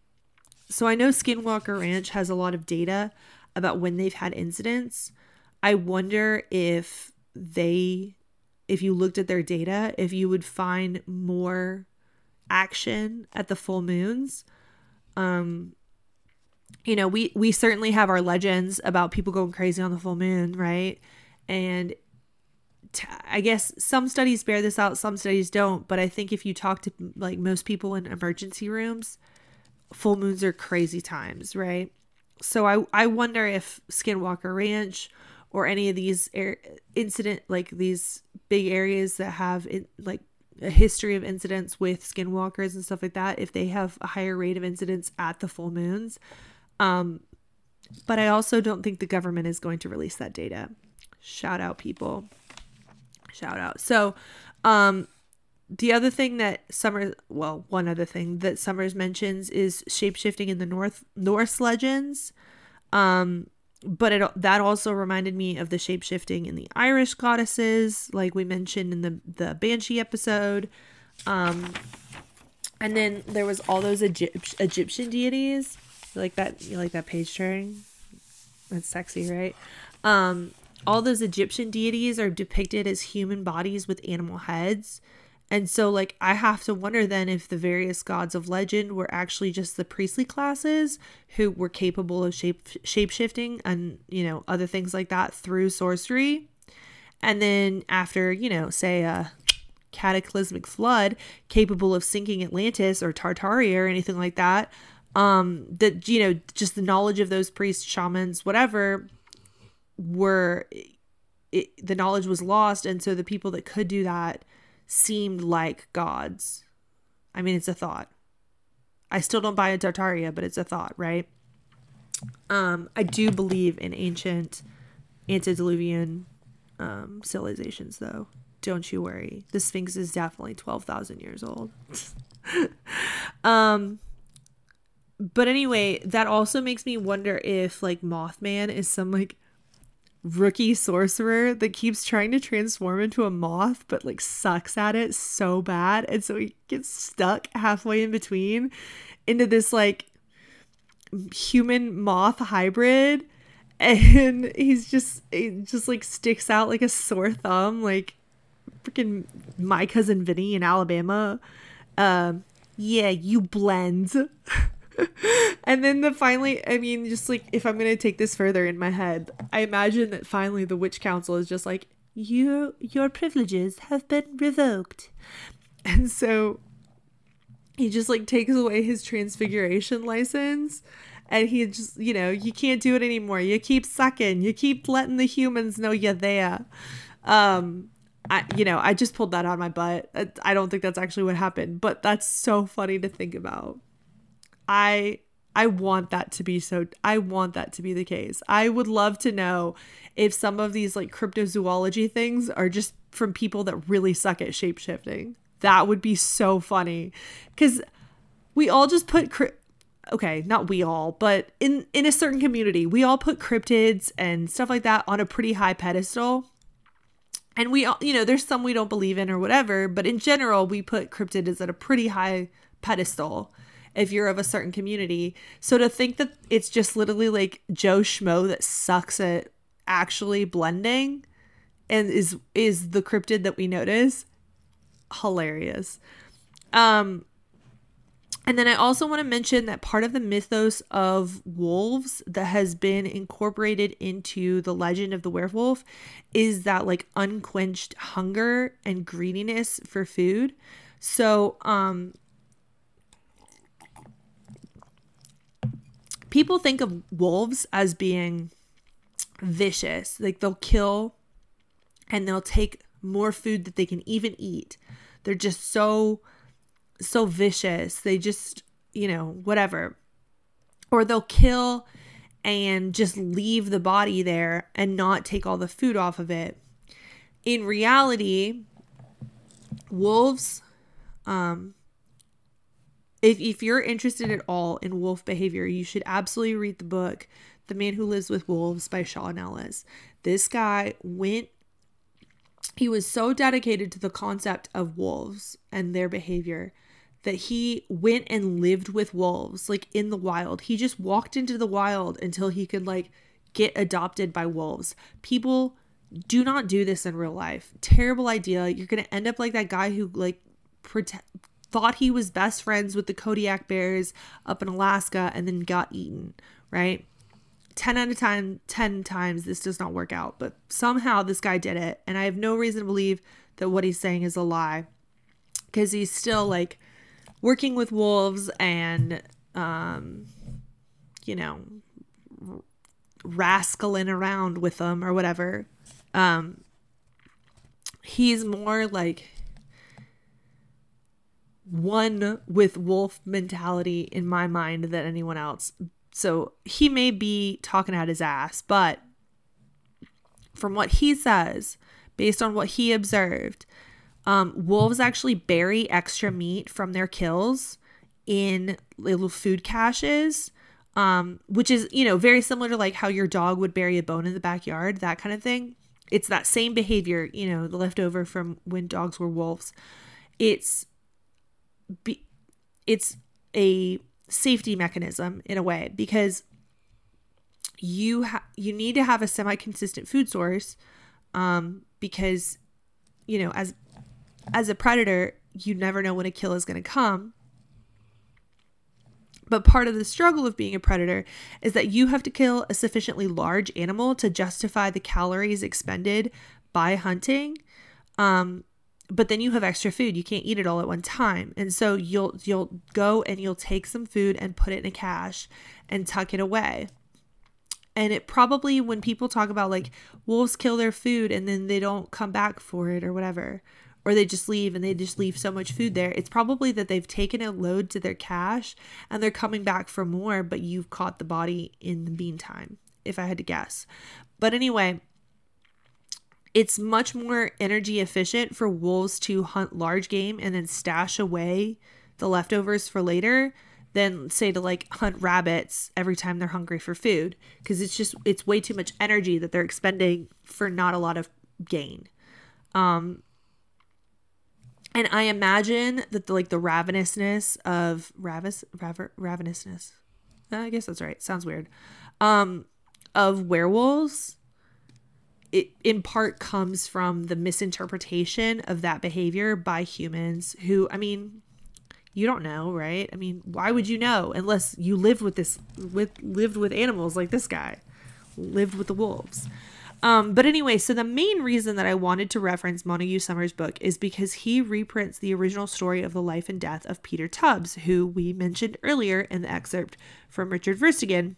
so i know skinwalker ranch has a lot of data about when they've had incidents I wonder if they, if you looked at their data, if you would find more action at the full moons. Um, you know, we we certainly have our legends about people going crazy on the full moon, right? And t- I guess some studies bear this out, some studies don't. But I think if you talk to like most people in emergency rooms, full moons are crazy times, right? So I I wonder if Skinwalker Ranch or any of these air, incident like these big areas that have in, like a history of incidents with skinwalkers and stuff like that if they have a higher rate of incidents at the full moons um but i also don't think the government is going to release that data shout out people shout out so um the other thing that summer well one other thing that summers mentions is shapeshifting in the north norse legends um but it that also reminded me of the shape shifting in the Irish goddesses, like we mentioned in the the Banshee episode. Um, and then there was all those Egypt, Egyptian deities, you like that. You like that page turning? That's sexy, right? Um, all those Egyptian deities are depicted as human bodies with animal heads. And so, like, I have to wonder then if the various gods of legend were actually just the priestly classes who were capable of shape shape shifting and you know other things like that through sorcery. And then after you know, say a cataclysmic flood, capable of sinking Atlantis or Tartaria or anything like that, um, that you know, just the knowledge of those priests, shamans, whatever, were it, the knowledge was lost, and so the people that could do that seemed like gods. I mean, it's a thought. I still don't buy a Tartaria, but it's a thought, right? Um, I do believe in ancient antediluvian um, civilizations, though. Don't you worry. The Sphinx is definitely 12,000 years old. um, but anyway, that also makes me wonder if, like, Mothman is some, like, rookie sorcerer that keeps trying to transform into a moth but like sucks at it so bad. And so he gets stuck halfway in between into this like human moth hybrid. And he's just it just like sticks out like a sore thumb like freaking my cousin Vinny in Alabama. Um yeah you blend and then the finally, I mean, just like if I'm gonna take this further in my head, I imagine that finally the witch council is just like, you, your privileges have been revoked, and so he just like takes away his transfiguration license. And he just, you know, you can't do it anymore. You keep sucking. You keep letting the humans know you're there. Um, I, you know, I just pulled that out of my butt. I don't think that's actually what happened, but that's so funny to think about. I I want that to be so I want that to be the case. I would love to know if some of these like cryptozoology things are just from people that really suck at shapeshifting. That would be so funny cuz we all just put cri- okay, not we all, but in in a certain community, we all put cryptids and stuff like that on a pretty high pedestal. And we all, you know, there's some we don't believe in or whatever, but in general, we put cryptids at a pretty high pedestal if you're of a certain community. So to think that it's just literally like Joe Schmo that sucks at actually blending and is is the cryptid that we notice hilarious. Um and then I also want to mention that part of the mythos of wolves that has been incorporated into the legend of the werewolf is that like unquenched hunger and greediness for food. So, um people think of wolves as being vicious. Like they'll kill and they'll take more food that they can even eat. They're just so so vicious. They just, you know, whatever. Or they'll kill and just leave the body there and not take all the food off of it. In reality, wolves um if, if you're interested at all in wolf behavior, you should absolutely read the book, The Man Who Lives with Wolves by Shaun Ellis. This guy went, he was so dedicated to the concept of wolves and their behavior that he went and lived with wolves, like in the wild. He just walked into the wild until he could, like, get adopted by wolves. People do not do this in real life. Terrible idea. You're going to end up like that guy who, like, pretend thought he was best friends with the Kodiak bears up in Alaska and then got eaten, right? 10 out of 10, 10 times this does not work out, but somehow this guy did it. And I have no reason to believe that what he's saying is a lie because he's still like working with wolves and, um, you know, rascaling around with them or whatever. Um, he's more like one with wolf mentality in my mind than anyone else. So he may be talking out his ass, but from what he says, based on what he observed, um, wolves actually bury extra meat from their kills in little food caches, um, which is, you know, very similar to like how your dog would bury a bone in the backyard, that kind of thing. It's that same behavior, you know, the leftover from when dogs were wolves. It's be, it's a safety mechanism in a way because you ha- you need to have a semi consistent food source um, because you know as as a predator you never know when a kill is going to come. But part of the struggle of being a predator is that you have to kill a sufficiently large animal to justify the calories expended by hunting um, but then you have extra food. You can't eat it all at one time. And so you'll you'll go and you'll take some food and put it in a cache and tuck it away. And it probably when people talk about like wolves kill their food and then they don't come back for it or whatever or they just leave and they just leave so much food there it's probably that they've taken a load to their cache and they're coming back for more but you've caught the body in the meantime if i had to guess. But anyway it's much more energy efficient for wolves to hunt large game and then stash away the leftovers for later than say to like hunt rabbits every time they're hungry for food because it's just it's way too much energy that they're expending for not a lot of gain. Um and i imagine that the like the ravenousness of ravis rav- ravenousness? I guess that's right. Sounds weird. Um of werewolves it in part comes from the misinterpretation of that behavior by humans who, I mean, You don't know, right? I mean, why would you know unless you lived with this with lived with animals like this guy lived with the wolves. Um, but anyway, so the main reason that I wanted to reference Montague Summers' book is because he reprints the original story of the life and death of Peter Stubbs, who we mentioned earlier in the excerpt from Richard Verstegen.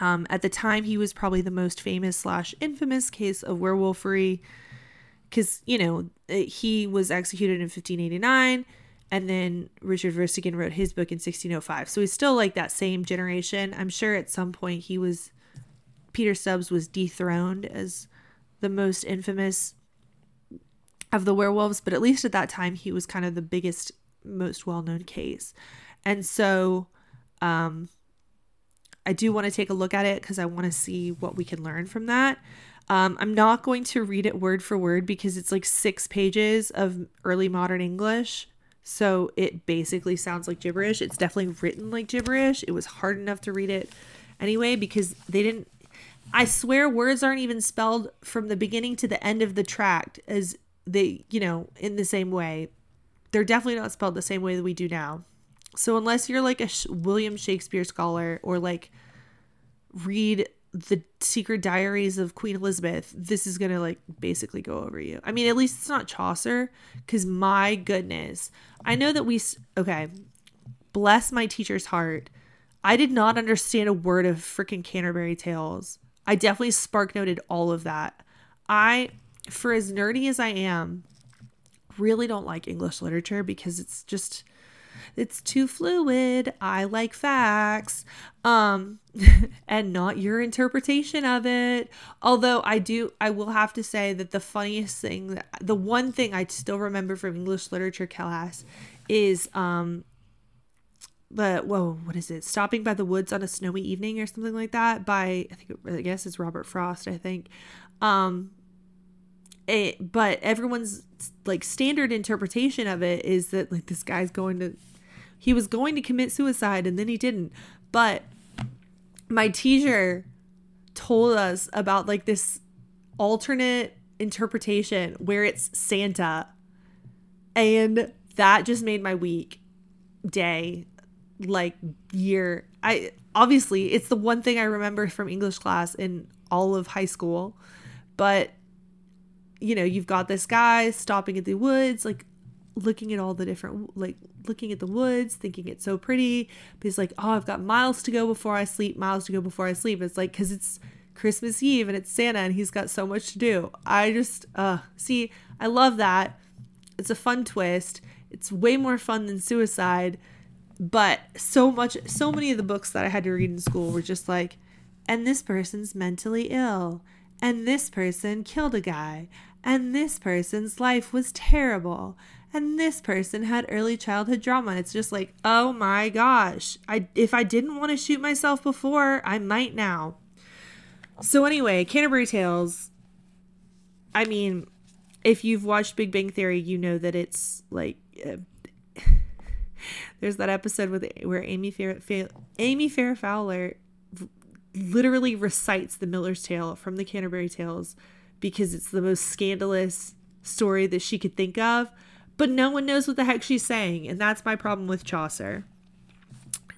Um, at the time, he was probably the most famous slash infamous case of werewolfery, because you know he was executed in 1589, and then Richard Verstegen wrote his book in 1605. So he's still like that same generation. I'm sure at some point he was Peter Stubbs was dethroned as the most infamous of the werewolves, but at least at that time he was kind of the biggest, most well-known case. And so um I do want to take a look at it because I want to see what we can learn from that. Um, I'm not going to read it word for word because it's like six pages of early modern English. So it basically sounds like gibberish. It's definitely written like gibberish. It was hard enough to read it anyway because they didn't I swear words aren't even spelled from the beginning to the end of the tract as they, you know, in the same way. They're definitely not spelled the same way that we do now. So unless you're like a William Shakespeare scholar or like read the secret diaries of Queen Elizabeth, this is going to like basically go over you. I mean, at least it's not Chaucer cuz my goodness. I know that we okay, bless my teacher's heart. I did not understand a word of freaking Canterbury Tales. I definitely spark noted all of that. I, for as nerdy as I am, really don't like English literature because it's just it's too fluid. I like facts. Um and not your interpretation of it. Although I do I will have to say that the funniest thing the one thing I still remember from English literature class is um but whoa, what is it? Stopping by the woods on a snowy evening or something like that by I think I guess it's Robert Frost, I think. Um it, but everyone's like standard interpretation of it is that like this guy's going to he was going to commit suicide and then he didn't. But my teacher told us about like this alternate interpretation where it's Santa. And that just made my week day like year. I obviously it's the one thing I remember from English class in all of high school. But you know, you've got this guy stopping at the woods, like looking at all the different like looking at the woods, thinking it's so pretty. But he's like, "Oh, I've got miles to go before I sleep, miles to go before I sleep." It's like cuz it's Christmas Eve and it's Santa and he's got so much to do. I just uh see, I love that. It's a fun twist. It's way more fun than suicide but so much so many of the books that i had to read in school were just like and this person's mentally ill and this person killed a guy and this person's life was terrible and this person had early childhood trauma and it's just like oh my gosh. I if i didn't want to shoot myself before i might now. So anyway canterbury tales i mean if you've watched big bang theory you know that it's like uh, there's that episode with where Amy Fair, Amy Farrah Fowler literally recites the Miller's Tale from the Canterbury Tales because it's the most scandalous story that she could think of, but no one knows what the heck she's saying, and that's my problem with Chaucer.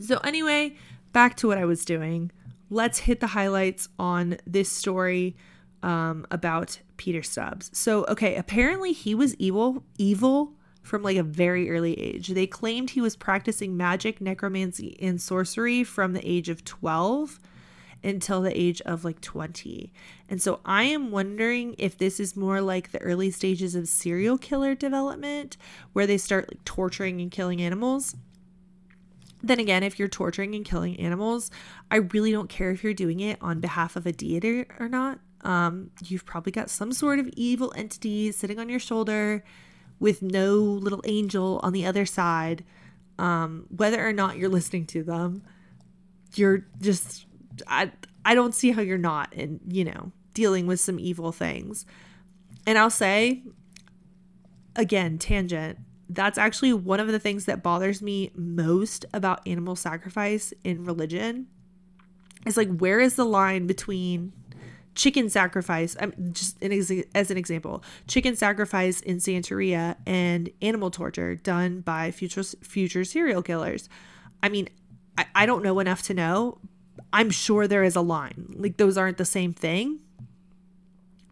So anyway, back to what I was doing. Let's hit the highlights on this story um, about Peter Stubbs. So okay, apparently he was evil, evil from like a very early age. They claimed he was practicing magic, necromancy, and sorcery from the age of 12 until the age of like 20. And so I am wondering if this is more like the early stages of serial killer development where they start like torturing and killing animals. Then again, if you're torturing and killing animals, I really don't care if you're doing it on behalf of a deity or not. Um, you've probably got some sort of evil entity sitting on your shoulder with no little angel on the other side, um, whether or not you're listening to them, you're just I I don't see how you're not and you know dealing with some evil things. And I'll say again, tangent, that's actually one of the things that bothers me most about animal sacrifice in religion. Is like where is the line between chicken sacrifice i'm just an ex- as an example chicken sacrifice in santeria and animal torture done by future future serial killers i mean I, I don't know enough to know i'm sure there is a line. Like those aren't the same thing.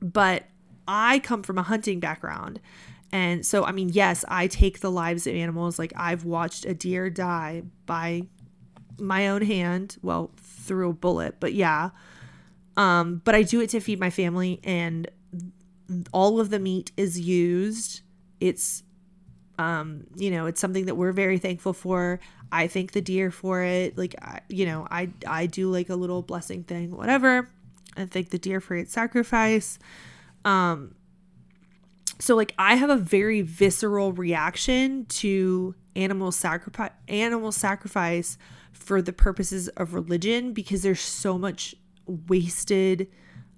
But i come from a hunting background. And so i mean yes i take the lives of animals. Like i've watched a deer die by my own hand well through a bullet but yeah. Um, but I do it to feed my family, and all of the meat is used. It's, um, you know, it's something that we're very thankful for. I thank the deer for it. Like, I, you know, I I do like a little blessing thing, whatever. I thank the deer for its sacrifice. Um, so like I have a very visceral reaction to animal sacrifice animal sacrifice for the purposes of religion because there's so much wasted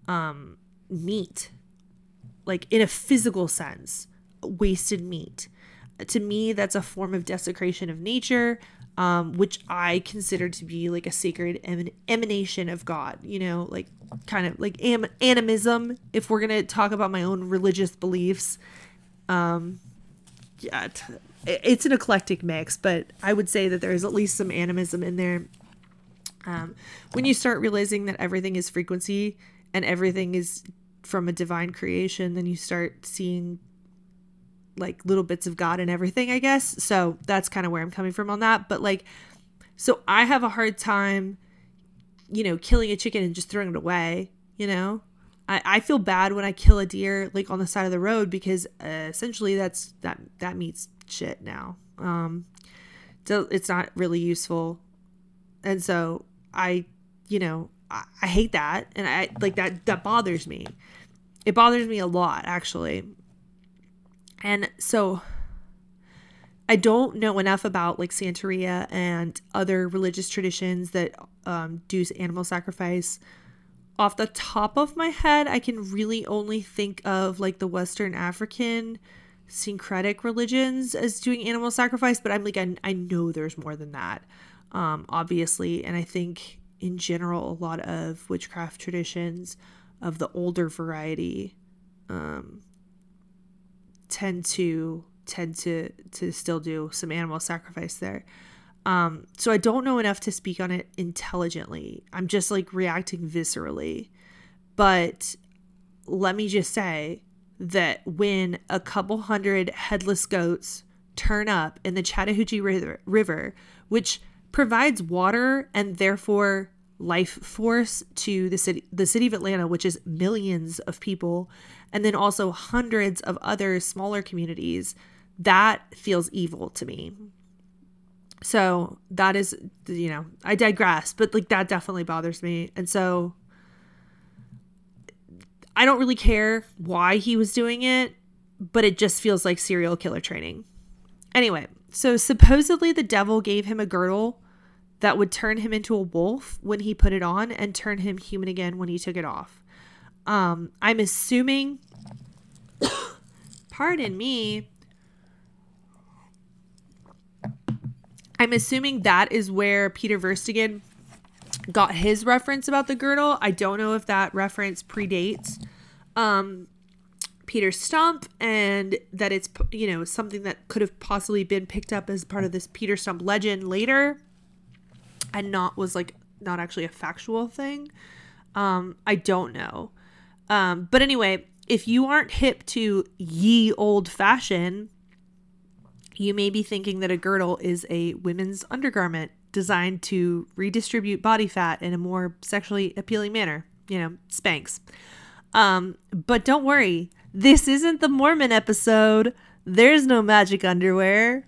um, meat, like in a physical sense, wasted meat. To me, that's a form of desecration of nature, um, which I consider to be like a sacred eman- emanation of God, you know, like kind of like am- animism, if we're going to talk about my own religious beliefs. Um, yeah, t- it's an eclectic mix, but I would say that there's at least some animism in there um, when you start realizing that everything is frequency and everything is from a divine creation, then you start seeing like little bits of God and everything, I guess. So that's kind of where I'm coming from on that. But like, so I have a hard time, you know, killing a chicken and just throwing it away, you know? I, I feel bad when I kill a deer like on the side of the road because uh, essentially that's that that meat's shit now. Um, so it's not really useful, and so I, you know, I, I hate that. And I like that, that bothers me. It bothers me a lot, actually. And so I don't know enough about like Santeria and other religious traditions that um, do animal sacrifice. Off the top of my head, I can really only think of like the Western African syncretic religions as doing animal sacrifice, but I'm like, I, I know there's more than that um, obviously. And I think in general, a lot of witchcraft traditions of the older variety um, tend to tend to to still do some animal sacrifice there. Um, so I don't know enough to speak on it intelligently. I'm just like reacting viscerally. But let me just say that when a couple hundred headless goats turn up in the Chattahoochee River, River which provides water and therefore life force to the city the city of Atlanta which is millions of people and then also hundreds of other smaller communities that feels evil to me. So that is you know I digress but like that definitely bothers me. And so I don't really care why he was doing it but it just feels like serial killer training. Anyway so supposedly the devil gave him a girdle that would turn him into a wolf when he put it on and turn him human again when he took it off. Um, I'm assuming, pardon me, I'm assuming that is where Peter Verstegan got his reference about the girdle. I don't know if that reference predates um, Peter Stump and that it's, you know, something that could have possibly been picked up as part of this Peter Stump legend later and not was like not actually a factual thing. Um, I don't know. Um, but anyway, if you aren't hip to ye old fashion, you may be thinking that a girdle is a women's undergarment designed to redistribute body fat in a more sexually appealing manner. You know, Spanx. Um, but don't worry, this isn't the Mormon episode. There's no magic underwear.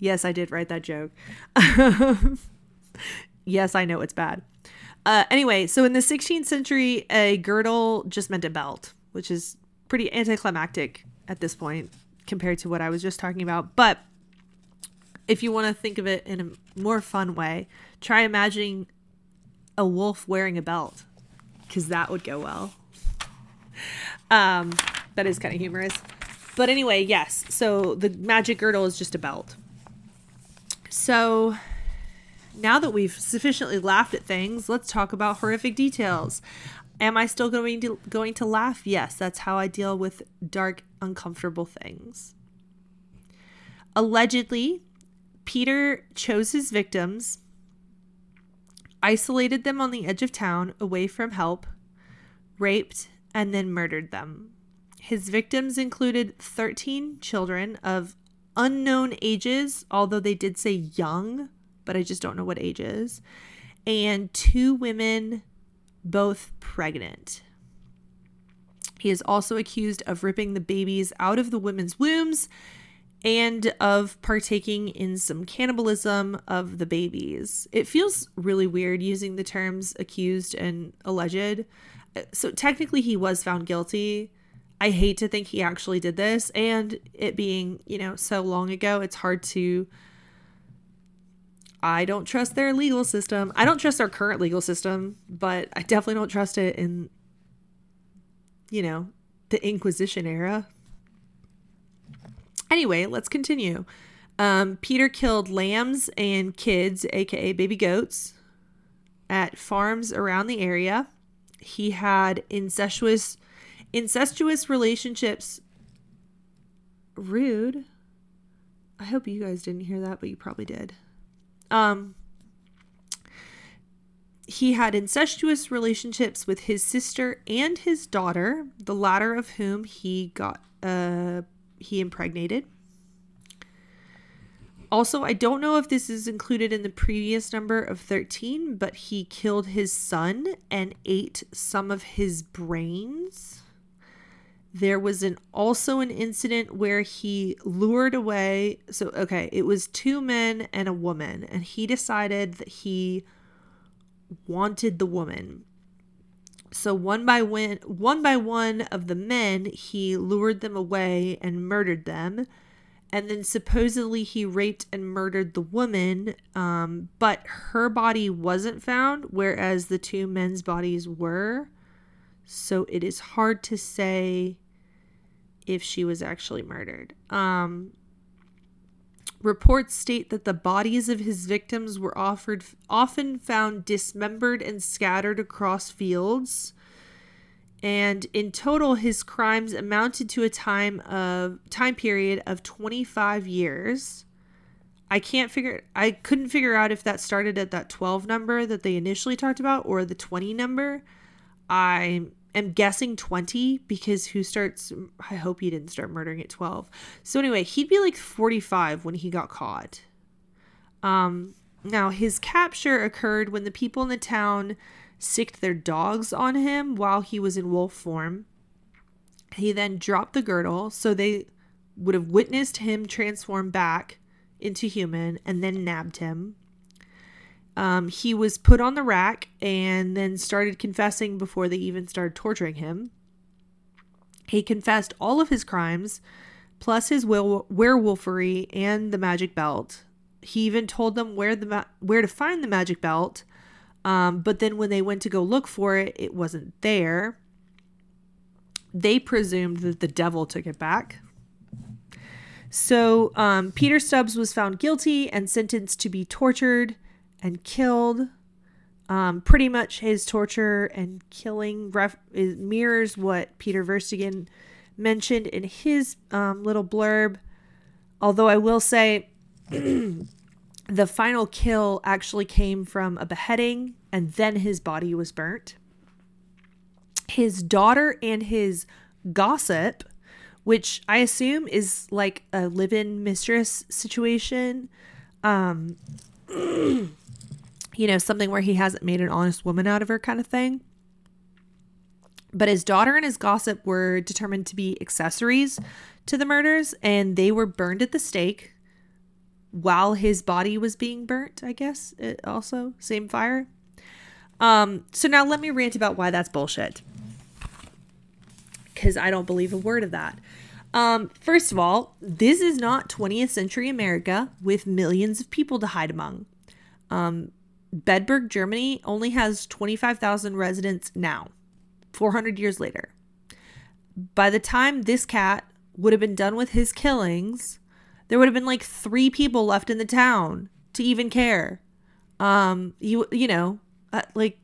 Yes, I did write that joke. yes, I know it's bad. Uh, anyway, so in the 16th century, a girdle just meant a belt, which is pretty anticlimactic at this point compared to what I was just talking about. But if you want to think of it in a more fun way, try imagining a wolf wearing a belt because that would go well. Um, that is kind of humorous. But anyway, yes. So the magic girdle is just a belt. So now that we've sufficiently laughed at things, let's talk about horrific details. Am I still going to going to laugh? Yes, that's how I deal with dark, uncomfortable things. Allegedly, Peter chose his victims, isolated them on the edge of town away from help, raped, and then murdered them. His victims included 13 children of unknown ages, although they did say young, but I just don't know what ages, and two women, both pregnant. He is also accused of ripping the babies out of the women's wombs and of partaking in some cannibalism of the babies. It feels really weird using the terms accused and alleged. So technically, he was found guilty. I hate to think he actually did this, and it being, you know, so long ago, it's hard to. I don't trust their legal system. I don't trust our current legal system, but I definitely don't trust it in, you know, the Inquisition era. Anyway, let's continue. Um, Peter killed lambs and kids, aka baby goats, at farms around the area. He had incestuous incestuous relationships. Rude. I hope you guys didn't hear that, but you probably did. Um, he had incestuous relationships with his sister and his daughter, the latter of whom he got uh he impregnated. Also, I don't know if this is included in the previous number of 13, but he killed his son and ate some of his brains. There was an also an incident where he lured away so okay, it was two men and a woman and he decided that he wanted the woman. So one by one, one by one of the men, he lured them away and murdered them. And then supposedly he raped and murdered the woman, um, but her body wasn't found, whereas the two men's bodies were. So it is hard to say if she was actually murdered. Um, reports state that the bodies of his victims were offered often found dismembered and scattered across fields. And in total, his crimes amounted to a time of time period of 25 years. I can't figure I couldn't figure out if that started at that 12 number that they initially talked about or the 20 number. I am guessing 20 because who starts I hope he didn't start murdering at 12. So anyway, he'd be like 45 when he got caught. Um now his capture occurred when the people in the town sicked their dogs on him while he was in wolf form. He then dropped the girdle so they would have witnessed him transform back into human and then nabbed him. Um, he was put on the rack and then started confessing before they even started torturing him. He confessed all of his crimes, plus his werewolfery and the magic belt. He even told them where the ma- where to find the magic belt. Um, but then when they went to go look for it, it wasn't there. They presumed that the devil took it back. So um, Peter Stubbs was found guilty and sentenced to be tortured and killed. Um, pretty much his torture and killing ref- mirrors what Peter Verstegan mentioned in his um, little blurb. Although I will say the final kill actually came from a beheading and then his body was burnt. His daughter and his gossip, which I assume is like a live in mistress situation. Um, you know, something where he hasn't made an honest woman out of her kind of thing. But his daughter and his gossip were determined to be accessories to the murders, and they were burned at the stake while his body was being burnt, I guess. It also, same fire. Um, so now let me rant about why that's bullshit. Because I don't believe a word of that. Um, first of all, this is not 20th century America with millions of people to hide among. Um, Bedburg, Germany only has 25,000 residents now, 400 years later. By the time this cat would have been done with his killings, there would have been like three people left in the town to even care. Um, you you know, uh, like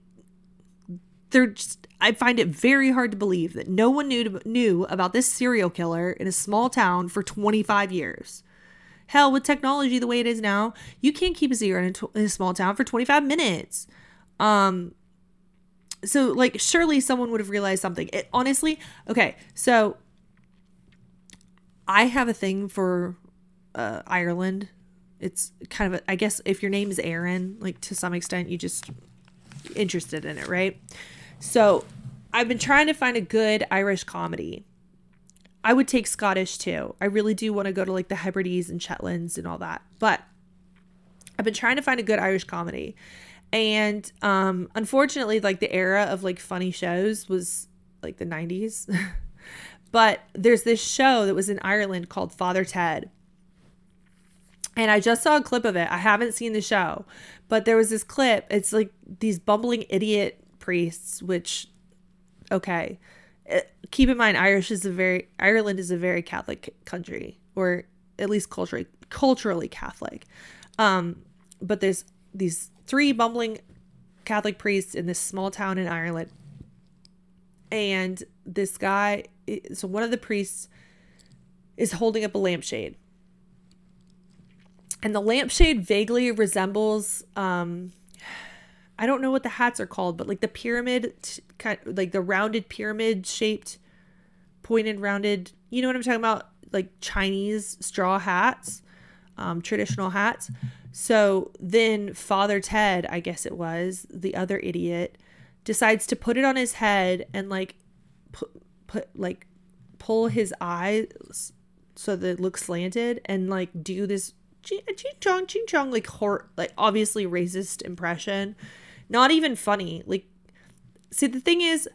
they're just I find it very hard to believe that no one knew knew about this serial killer in a small town for 25 years. Hell, with technology the way it is now, you can't keep a secret in a, in a small town for 25 minutes. Um so like surely someone would have realized something. It honestly, okay, so I have a thing for uh, Ireland. It's kind of a, I guess if your name is Aaron, like to some extent you just interested in it, right? So I've been trying to find a good Irish comedy. I would take Scottish too. I really do want to go to like the Hebrides and Shetlands and all that. But I've been trying to find a good Irish comedy. And um unfortunately like the era of like funny shows was like the 90s. but there's this show that was in Ireland called Father Ted. And I just saw a clip of it. I haven't seen the show, but there was this clip. It's like these bumbling idiot priests, which, okay. Keep in mind, Irish is a very Ireland is a very Catholic country, or at least culturally culturally Catholic. Um, but there's these three bumbling Catholic priests in this small town in Ireland, and this guy. So one of the priests is holding up a lampshade and the lampshade vaguely resembles um I don't know what the hats are called, but like the pyramid kind like the rounded pyramid shaped pointed rounded, you know what I'm talking about? Like Chinese straw hats, um traditional hats. So then Father Ted, I guess it was, the other idiot, decides to put it on his head and like put put like pull his eyes so that it looks slanted and like do this ching chong ching chong like hor- like obviously racist impression not even funny. Like see the thing is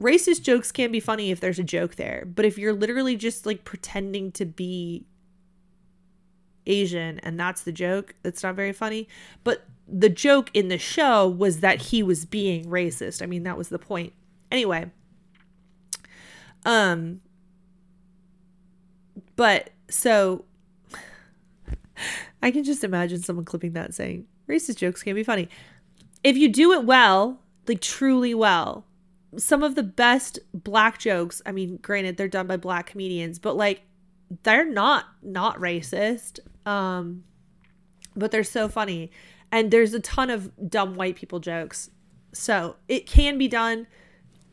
racist jokes can be funny if there's a joke there but if you're literally just like pretending to be asian and that's the joke that's not very funny. But the joke in the show was that he was being racist. I mean that was the point. Anyway um but so I can just imagine someone clipping that saying, racist jokes can be funny. If you do it well, like truly well, some of the best black jokes, I mean, granted, they're done by black comedians, but like they're not not racist. Um, but they're so funny. And there's a ton of dumb white people jokes. So it can be done.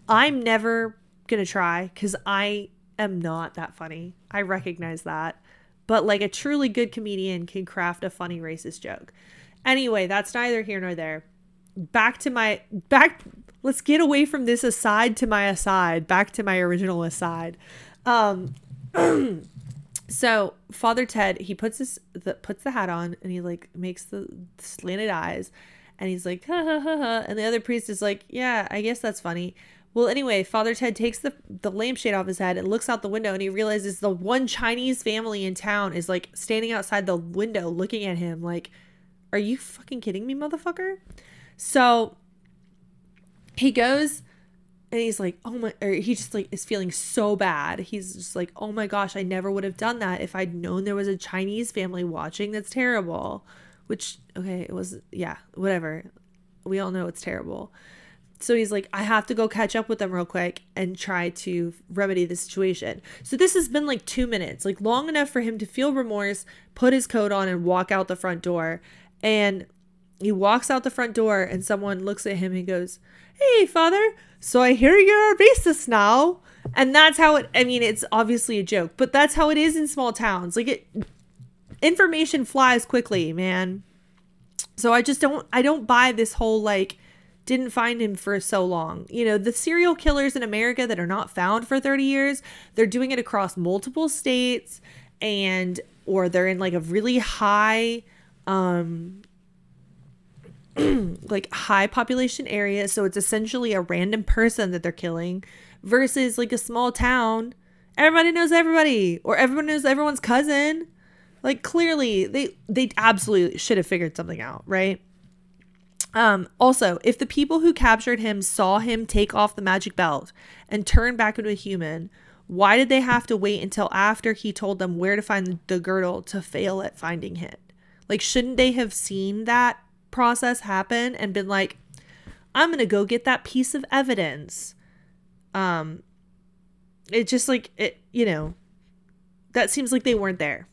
I'm never gonna try because I am not that funny. I recognize that but like a truly good comedian can craft a funny racist joke. Anyway, that's neither here nor there. Back to my back let's get away from this aside to my aside, back to my original aside. Um so Father Ted, he puts this the puts the hat on and he like makes the slanted eyes and he's like ha ha ha ha and the other priest is like, "Yeah, I guess that's funny." Well, anyway, Father Ted takes the the lampshade off his head and looks out the window and he realizes the one Chinese family in town is like standing outside the window looking at him like, "Are you fucking kidding me, motherfucker?" So he goes and he's like, "Oh my," or he just like is feeling so bad. He's just like, "Oh my gosh, I never would have done that if I'd known there was a Chinese family watching. That's terrible." Which okay, it was yeah, whatever. We all know it's terrible. So he's like, I have to go catch up with them real quick and try to remedy the situation. So this has been like two minutes, like long enough for him to feel remorse, put his coat on, and walk out the front door. And he walks out the front door, and someone looks at him and goes, Hey, father, so I hear you're a racist now. And that's how it, I mean, it's obviously a joke, but that's how it is in small towns. Like it, information flies quickly, man. So I just don't, I don't buy this whole like, didn't find him for so long. You know, the serial killers in America that are not found for 30 years, they're doing it across multiple states and or they're in like a really high um like high population area, so it's essentially a random person that they're killing versus like a small town. Everybody knows everybody or everyone knows everyone's cousin. Like clearly they they absolutely should have figured something out, right? Um, also, if the people who captured him saw him take off the magic belt and turn back into a human, why did they have to wait until after he told them where to find the girdle to fail at finding it? Like, shouldn't they have seen that process happen and been like, I'm going to go get that piece of evidence. Um it just like it, you know, that seems like they weren't there.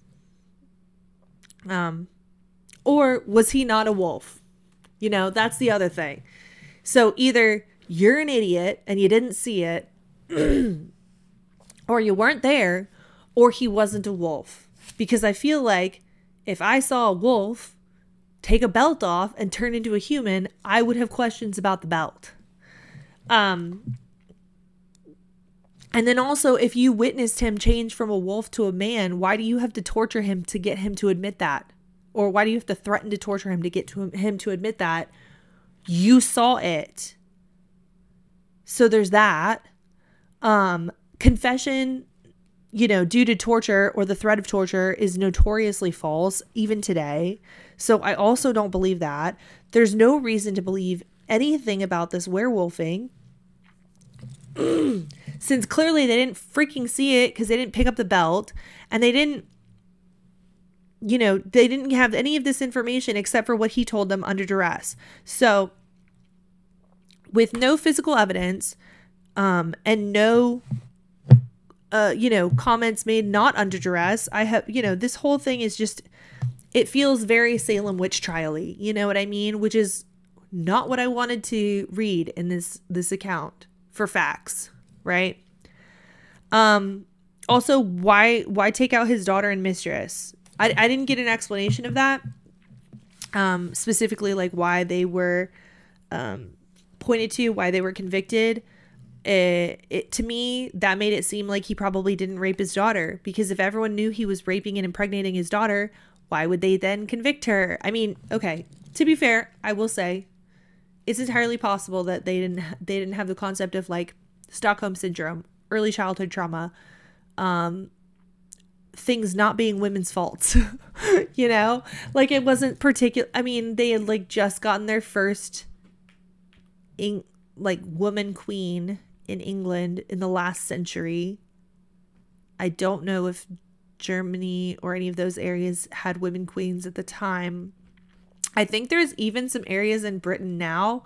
Um or was he not a wolf? You know, that's the other thing. So either you're an idiot and you didn't see it, or you weren't there, or he wasn't a wolf. Because I feel like if I saw a wolf take a belt off and turn into a human, I would have questions about the belt. Um, and then also, if you witnessed him change from a wolf to a man, why do you have to torture him to get him to admit that? Or why do you have to threaten to torture him to get to him, to admit that you saw it? So there's that. Um, confession, you know, due to torture or the threat of torture is notoriously false, even today. So I also don't believe that. There's no reason to believe anything about this werewolfing. Since clearly they didn't freaking see it because they didn't pick up the belt and they didn't, you know, they didn't have any of this information except for what he told them under duress. So, with no physical evidence um, and no uh, you know, comments made not under duress. I have, you know, this whole thing is just, it feels very Salem witch trial-y, you know what I mean? Which is not what I wanted to read in this this account for facts, right? Um, also, why why take out his daughter and mistress? I I didn't get an explanation of that. Um, specifically, like why they were um pointed to, why they were convicted it, it to me that made it seem like he probably didn't rape his daughter because if everyone knew he was raping and impregnating his daughter why would they then convict her i mean okay to be fair i will say it's entirely possible that they didn't they didn't have the concept of like stockholm syndrome early childhood trauma um things not being women's faults you know like it wasn't particular i mean they had like just gotten their first in like woman queen in England in the last century. I don't know if Germany or any of those areas had women queens at the time. I think there's even some areas in Britain now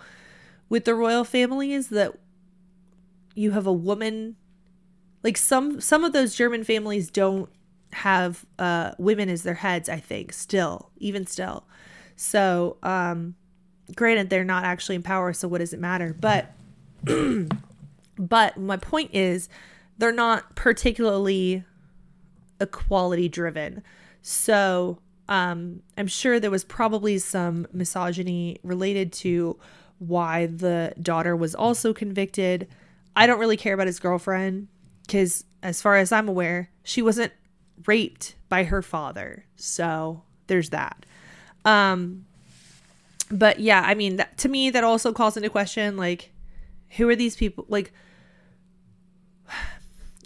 with the royal families that you have a woman like some some of those German families don't have uh women as their heads, I think, still, even still. So, um granted they're not actually in power, so what does it matter? But But my point is, they're not particularly equality driven. So um, I'm sure there was probably some misogyny related to why the daughter was also convicted. I don't really care about his girlfriend because, as far as I'm aware, she wasn't raped by her father. So there's that. Um, but yeah, I mean, that, to me, that also calls into question like, who are these people? Like,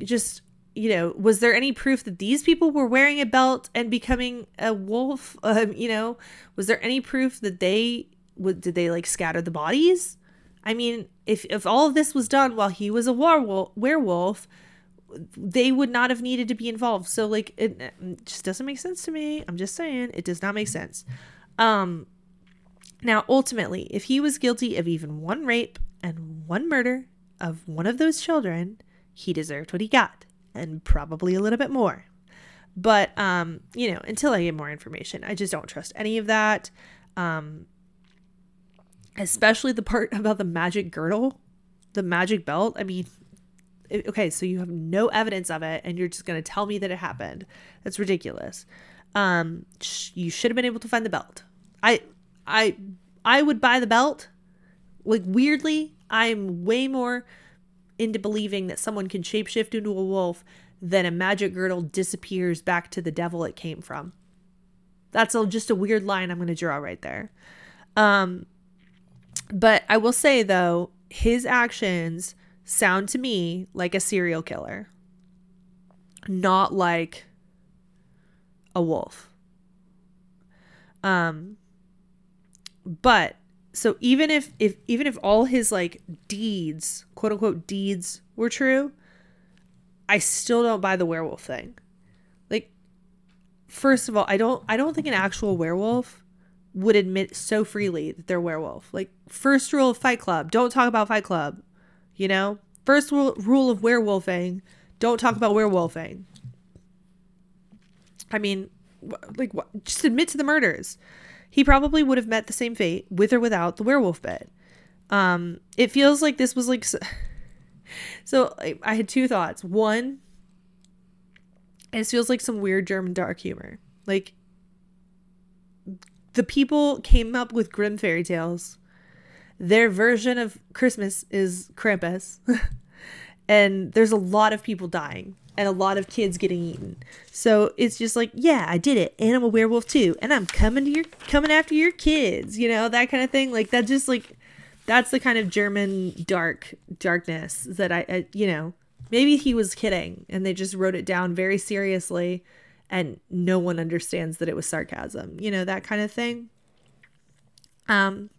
just you know, was there any proof that these people were wearing a belt and becoming a wolf? Um, you know, was there any proof that they would did they like scatter the bodies? I mean, if if all of this was done while he was a werewolf, werewolf, they would not have needed to be involved. So like, it, it just doesn't make sense to me. I'm just saying, it does not make sense. Um, now, ultimately, if he was guilty of even one rape and one murder of one of those children, he deserved what he got and probably a little bit more. But um, you know, until I get more information, I just don't trust any of that. Um, especially the part about the magic girdle, the magic belt. I mean, okay, so you have no evidence of it and you're just going to tell me that it happened. That's ridiculous. Um, sh- you should have been able to find the belt. I I I would buy the belt. Like weirdly, I'm way more into believing that someone can shapeshift into a wolf, then a magic girdle disappears back to the devil it came from. That's a, just a weird line I'm going to draw right there. Um, but I will say, though, his actions sound to me like a serial killer, not like a wolf. Um, but so even if if even if all his like deeds quote unquote deeds were true i still don't buy the werewolf thing like first of all i don't i don't think an actual werewolf would admit so freely that they're werewolf like first rule of Fight Club don't talk about Fight Club. You know, first rule, of werewolfing don't talk about werewolfing. I mean, like, just admit to the murders. He probably would have met the same fate with or without the werewolf bit. Um, it feels like this was like. So, so I, I had two thoughts. One, it feels like some weird German dark humor. Like, the people came up with Grimm fairy tales. Their version of Christmas is Krampus. and there's a lot of people dying and a lot of kids getting eaten. So it's just like, yeah, I did it, and I'm a werewolf too, and I'm coming to your coming after your kids, you know, that kind of thing. Like that, just like that's the kind of German dark darkness that I, I you know, maybe he was kidding and they just wrote it down very seriously, and no one understands that it was sarcasm, you know, that kind of thing. Um,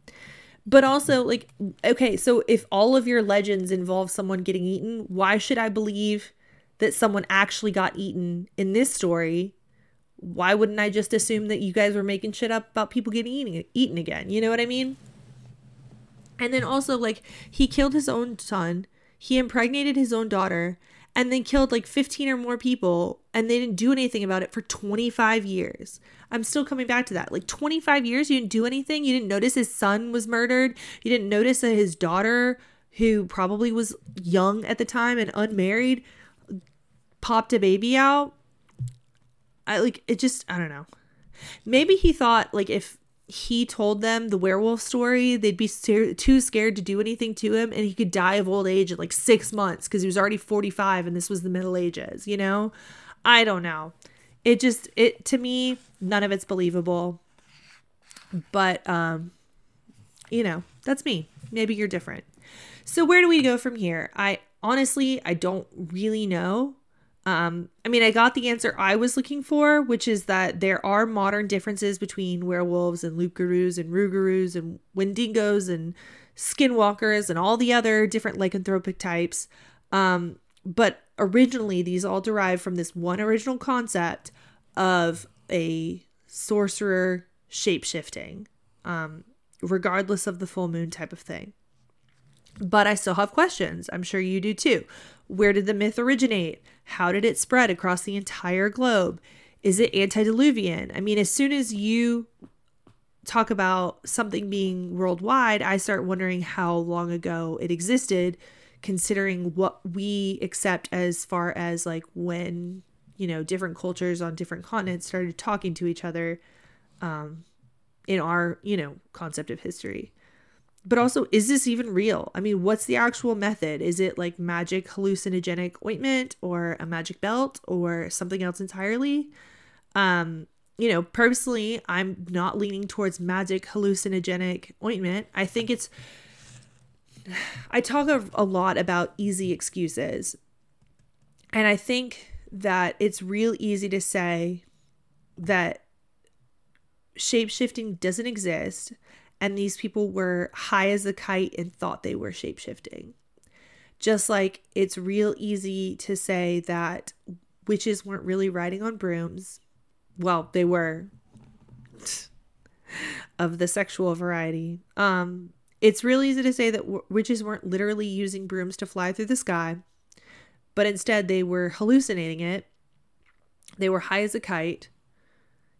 but also like okay so if all of your legends involve someone getting eaten why should i believe that someone actually got eaten in this story, why wouldn't I just assume that you guys were making shit up about people getting eaten, eaten again? You know what I mean? And then also, like, he killed his own son, he impregnated his own daughter, and then killed like 15 or more people, and they didn't do anything about it for 25 years. I'm still coming back to that. Like, 25 years, you didn't do anything. You didn't notice his son was murdered. You didn't notice that his daughter, who probably was young at the time and unmarried, popped a baby out. I like it just I don't know. Maybe he thought like if he told them the werewolf story, they'd be too scared to do anything to him and he could die of old age in like 6 months cuz he was already 45 and this was the middle ages, you know? I don't know. It just it to me none of it's believable. But um you know, that's me. Maybe you're different. So where do we go from here? I honestly I don't really know. Um, I mean, I got the answer I was looking for, which is that there are modern differences between werewolves and loup-garous and rougarous and wendigos and skinwalkers and all the other different lycanthropic types. Um, but originally, these all derive from this one original concept of a sorcerer shapeshifting, um, regardless of the full moon type of thing. But I still have questions. I'm sure you do too. Where did the myth originate? How did it spread across the entire globe? Is it antediluvian? I mean, as soon as you talk about something being worldwide, I start wondering how long ago it existed, considering what we accept as far as like when, you know, different cultures on different continents started talking to each other um, in our, you know, concept of history but also is this even real? I mean what's the actual method? Is it like magic hallucinogenic ointment or a magic belt or something else entirely? Um you know personally i'm not leaning towards magic hallucinogenic ointment. I think it's i talk a, a lot about easy excuses. And i think that it's real easy to say that shape shifting doesn't exist and these people were high as a kite and thought they were shapeshifting. Just like it's real easy to say that witches weren't really riding on brooms. Well, they were of the sexual variety. Um, it's real easy to say that w- witches weren't literally using brooms to fly through the sky, but instead they were hallucinating it. They were high as a kite,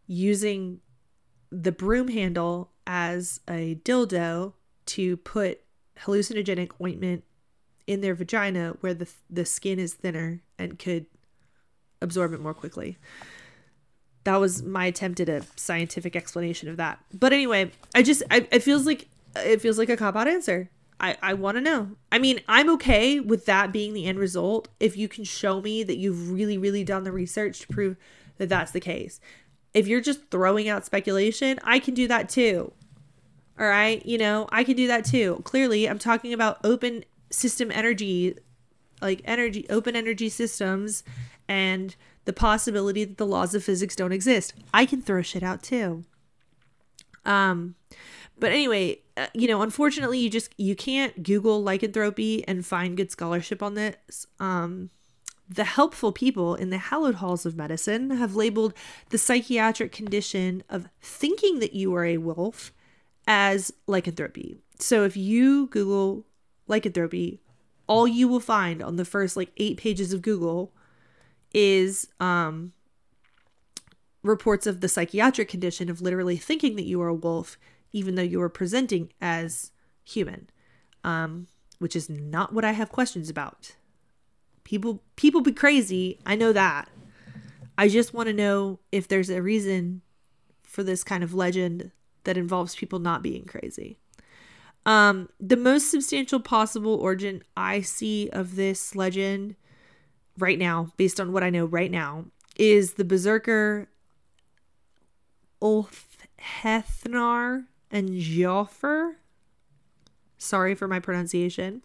using the broom handle as a dildo to put hallucinogenic ointment in their vagina where the the skin is thinner and could absorb it more quickly. That was my attempt at a scientific explanation of that. But anyway, I just I, it feels like it feels like a cop out answer. I, I want to know. I mean, I'm okay with that being the end result if you can show me that you've really, really done the research to prove that that's the case. If you're just throwing out speculation, I can do that too. All right. You know, I can do that too. Clearly, I'm talking about open system energy, like energy, open energy systems, and the possibility that the laws of physics don't exist. I can throw shit out too. Um, but anyway, uh, you know, unfortunately, you just you can't Google lycanthropy and find good scholarship on this. Um, the helpful people in the hallowed halls of medicine have labeled the psychiatric condition of thinking that you are a wolf as lycanthropy. so if you Google lycanthropy, all you will find on the first like eight pages of Google is um, reports of the psychiatric condition of literally thinking that you are a wolf, even though you are presenting as human, um, which is not what I have questions about. People, people be crazy. I know that. I just want to know if there's a reason for this kind of legend that involves people not being crazy. Um, the most substantial possible origin I see of this legend right now, based on what I know right now, is the berserker Ulfhethnar and Joffer. Sorry for my pronunciation.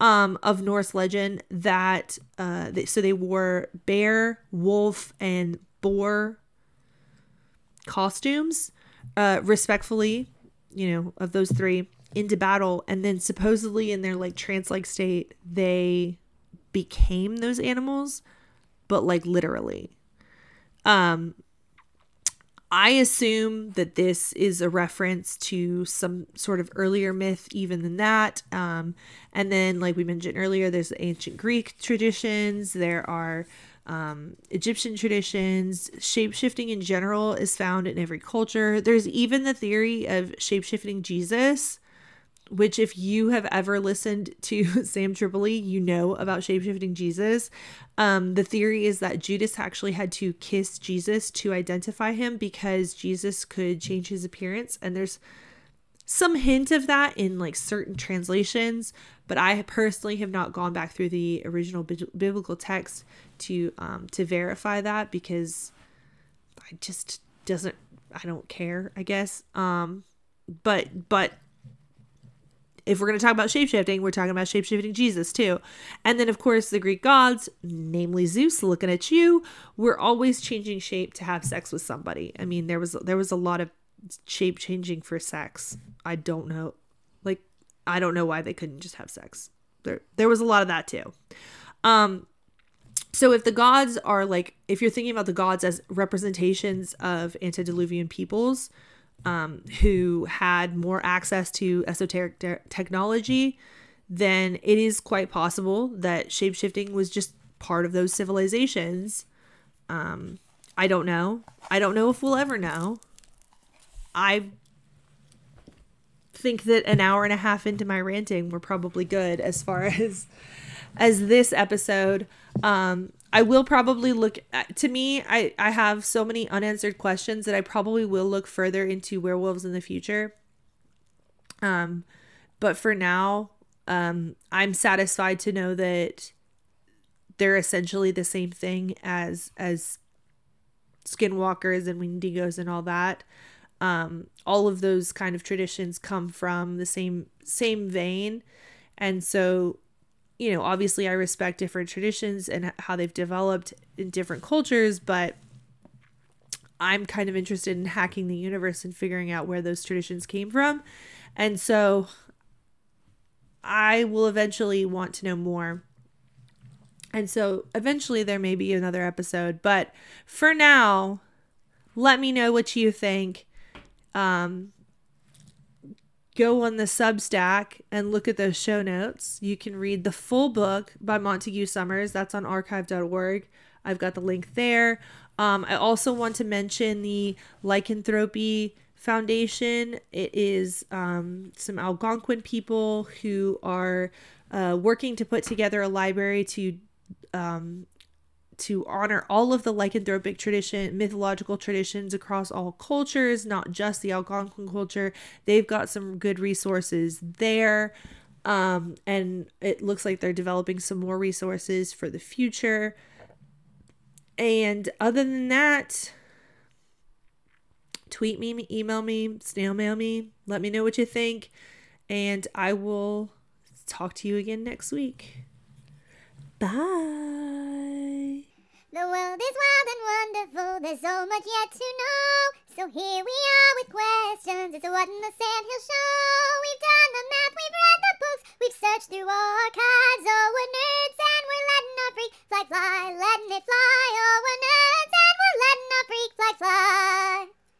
Um, of Norse legend that uh, they, so they wore bear, wolf, and boar costumes, uh, respectfully, you know, of those three into battle, and then supposedly in their like trance-like state, they became those animals, but like literally. Um, I assume that this is a reference to some sort of earlier myth, even than that. Um, and then, like we mentioned earlier, there's ancient Greek traditions. There are um, Egyptian traditions. Shapeshifting in general is found in every culture. There's even the theory of shapeshifting Jesus, which if you have ever listened to Sam Tripoli, you know about shapeshifting Jesus. Um, the theory is that Judas actually had to kiss Jesus to identify him because Jesus could change his appearance. And there's some hint of that in like certain translations, but I personally have not gone back through the original bi- biblical text to um, to verify that because I just doesn't I don't care, I guess. Um, but but if we're going to talk about shapeshifting, we're talking about shapeshifting Jesus too. And then, of course, the Greek gods, namely Zeus, looking at you, were always changing shape to have sex with somebody. I mean, there was there was a lot of shape changing for sex. I don't know, like I don't know why they couldn't just have sex. There there was a lot of that too. Um, so if the gods are like, if you're thinking about the gods as representations of antediluvian peoples, um, who had more access to esoteric te- technology, then it is quite possible that shapeshifting was just part of those civilizations. Um, I don't know. I don't know if we'll ever know. I think that an hour and a half into my ranting, we're probably good as far as as this episode. Um, I will probably look at, to me I I have so many unanswered questions that I probably will look further into werewolves in the future. Um but for now, um I'm satisfied to know that they're essentially the same thing as as skinwalkers and wendigos and all that. Um all of those kind of traditions come from the same same vein. And so you know, obviously I respect different traditions and how they've developed in different cultures, but I'm kind of interested in hacking the universe and figuring out where those traditions came from. And so I will eventually want to know more. And so eventually there may be another episode, but for now, let me know what you think. Um, go on the Substack and look at those show notes. You can read the full book by Montague Summers. That's on archive.org. I've got the link there. Um, I also want to mention the Lycanthropy Foundation. It is um, some Algonquin people who are uh, working to put together a library to um, to honor all of the lycanthropic tradition, mythological traditions across all cultures, not just the Algonquin culture. They've got some good resources there. Um, and it looks like they're developing some more resources for the future. And other than that, tweet me, email me, snail mail me, let me know what you think, and I will talk to you again next week. Bye. The world is wild and wonderful. There's so much yet to know. So here we are with questions. It's a What in the Sam Hill show. We've done the math, we've read the books, we've searched through archives. Oh, we're nerds and we're letting our freak fly fly, letting it fly. Oh, we're nerds and we're letting our freak fly fly.